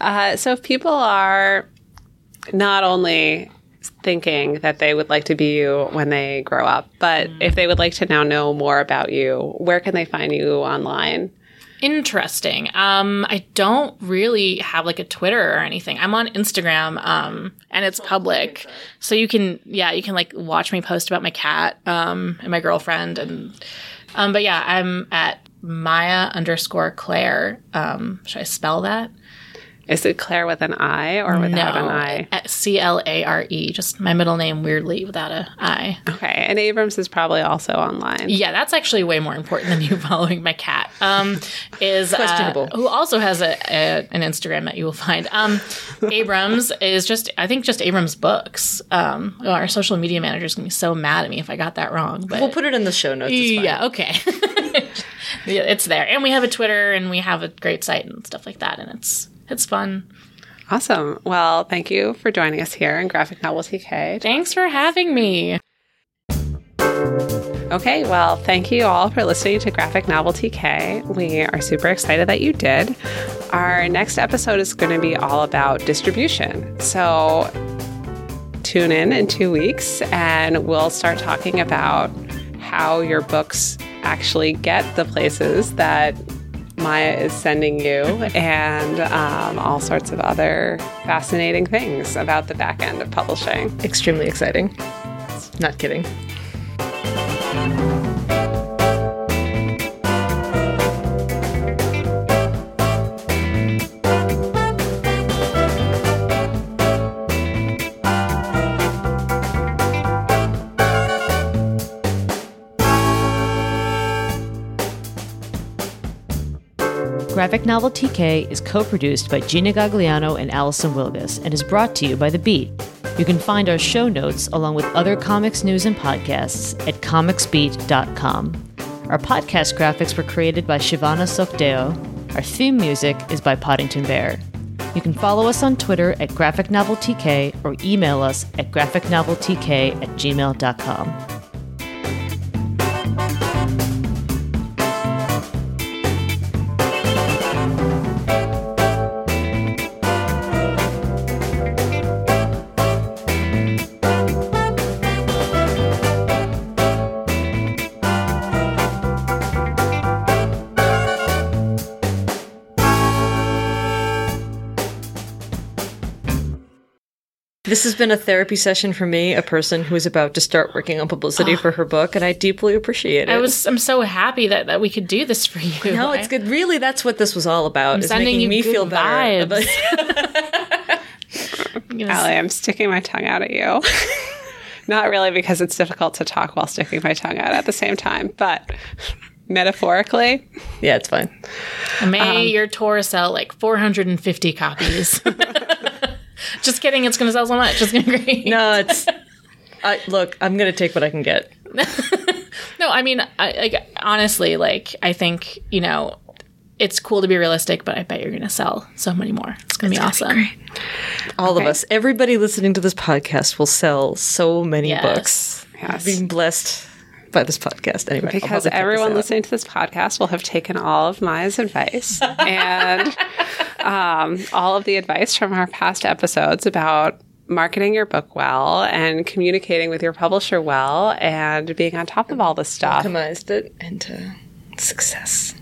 Uh, so, if people are not only thinking that they would like to be you when they grow up, but if they would like to now know more about you, where can they find you online? Interesting. Um, I don't really have like a Twitter or anything. I'm on Instagram, um, and it's public, so you can, yeah, you can like watch me post about my cat, um, and my girlfriend, and, um, but yeah, I'm at Maya underscore Claire. Um, should I spell that? Is it Claire with an I or without an I? C L A R E. Just my middle name, weirdly, without a I. Okay, and Abrams is probably also online. Yeah, that's actually way more important than you [LAUGHS] following my cat. Um, is uh, Questionable. who also has a, a an Instagram that you will find. Um, Abrams is just I think just Abrams Books. Um, oh, our social media manager is gonna be so mad at me if I got that wrong. But We'll put it in the show notes. It's fine. yeah, okay. [LAUGHS] yeah, it's there, and we have a Twitter, and we have a great site and stuff like that, and it's it's fun. Awesome. Well, thank you for joining us here in Graphic Novel TK. Thanks for having me. Okay, well, thank you all for listening to Graphic Novel TK. We are super excited that you did. Our next episode is going to be all about distribution. So tune in in two weeks and we'll start talking about how your books actually get the places that Maya is sending you and um, all sorts of other fascinating things about the back end of publishing. Extremely exciting. Not kidding. Graphic Novel TK is co produced by Gina Gagliano and Allison Wilgus and is brought to you by The Beat. You can find our show notes along with other comics news and podcasts at comicsbeat.com. Our podcast graphics were created by Shivana Sookdeo. Our theme music is by Poddington Bear. You can follow us on Twitter at Graphic Novel TK or email us at graphicnoveltk at gmail.com. This has been a therapy session for me, a person who is about to start working on publicity ah. for her book, and I deeply appreciate it. I was I'm so happy that, that we could do this for you. no, it's good. Really, that's what this was all about. is sending making you me good feel better. vibes. You know, [LAUGHS] Allie, I'm sticking my tongue out at you. [LAUGHS] Not really because it's difficult to talk while sticking my tongue out at the same time, but metaphorically, yeah, it's fine. May um, your tour sell like 450 copies. [LAUGHS] Just kidding. It's going to sell so much. It's going to be great. No, it's. I, look, I'm gonna take what I can get. No, [LAUGHS] No, I mean, I, like honestly, like I think you know, it's cool to be realistic, but I bet you're going to sell so many more. It's going to be awesome. All of us, everybody listening to this podcast will sell so many Yes. books. Yes. Being blessed by this podcast. Anyway, because probably cut this everyone listening to this podcast will have taken all of Maya's advice and [LAUGHS] um, all of the advice from our past episodes about marketing your book well and communicating with your publisher well and being on top of all this stuff. Optimized it into success.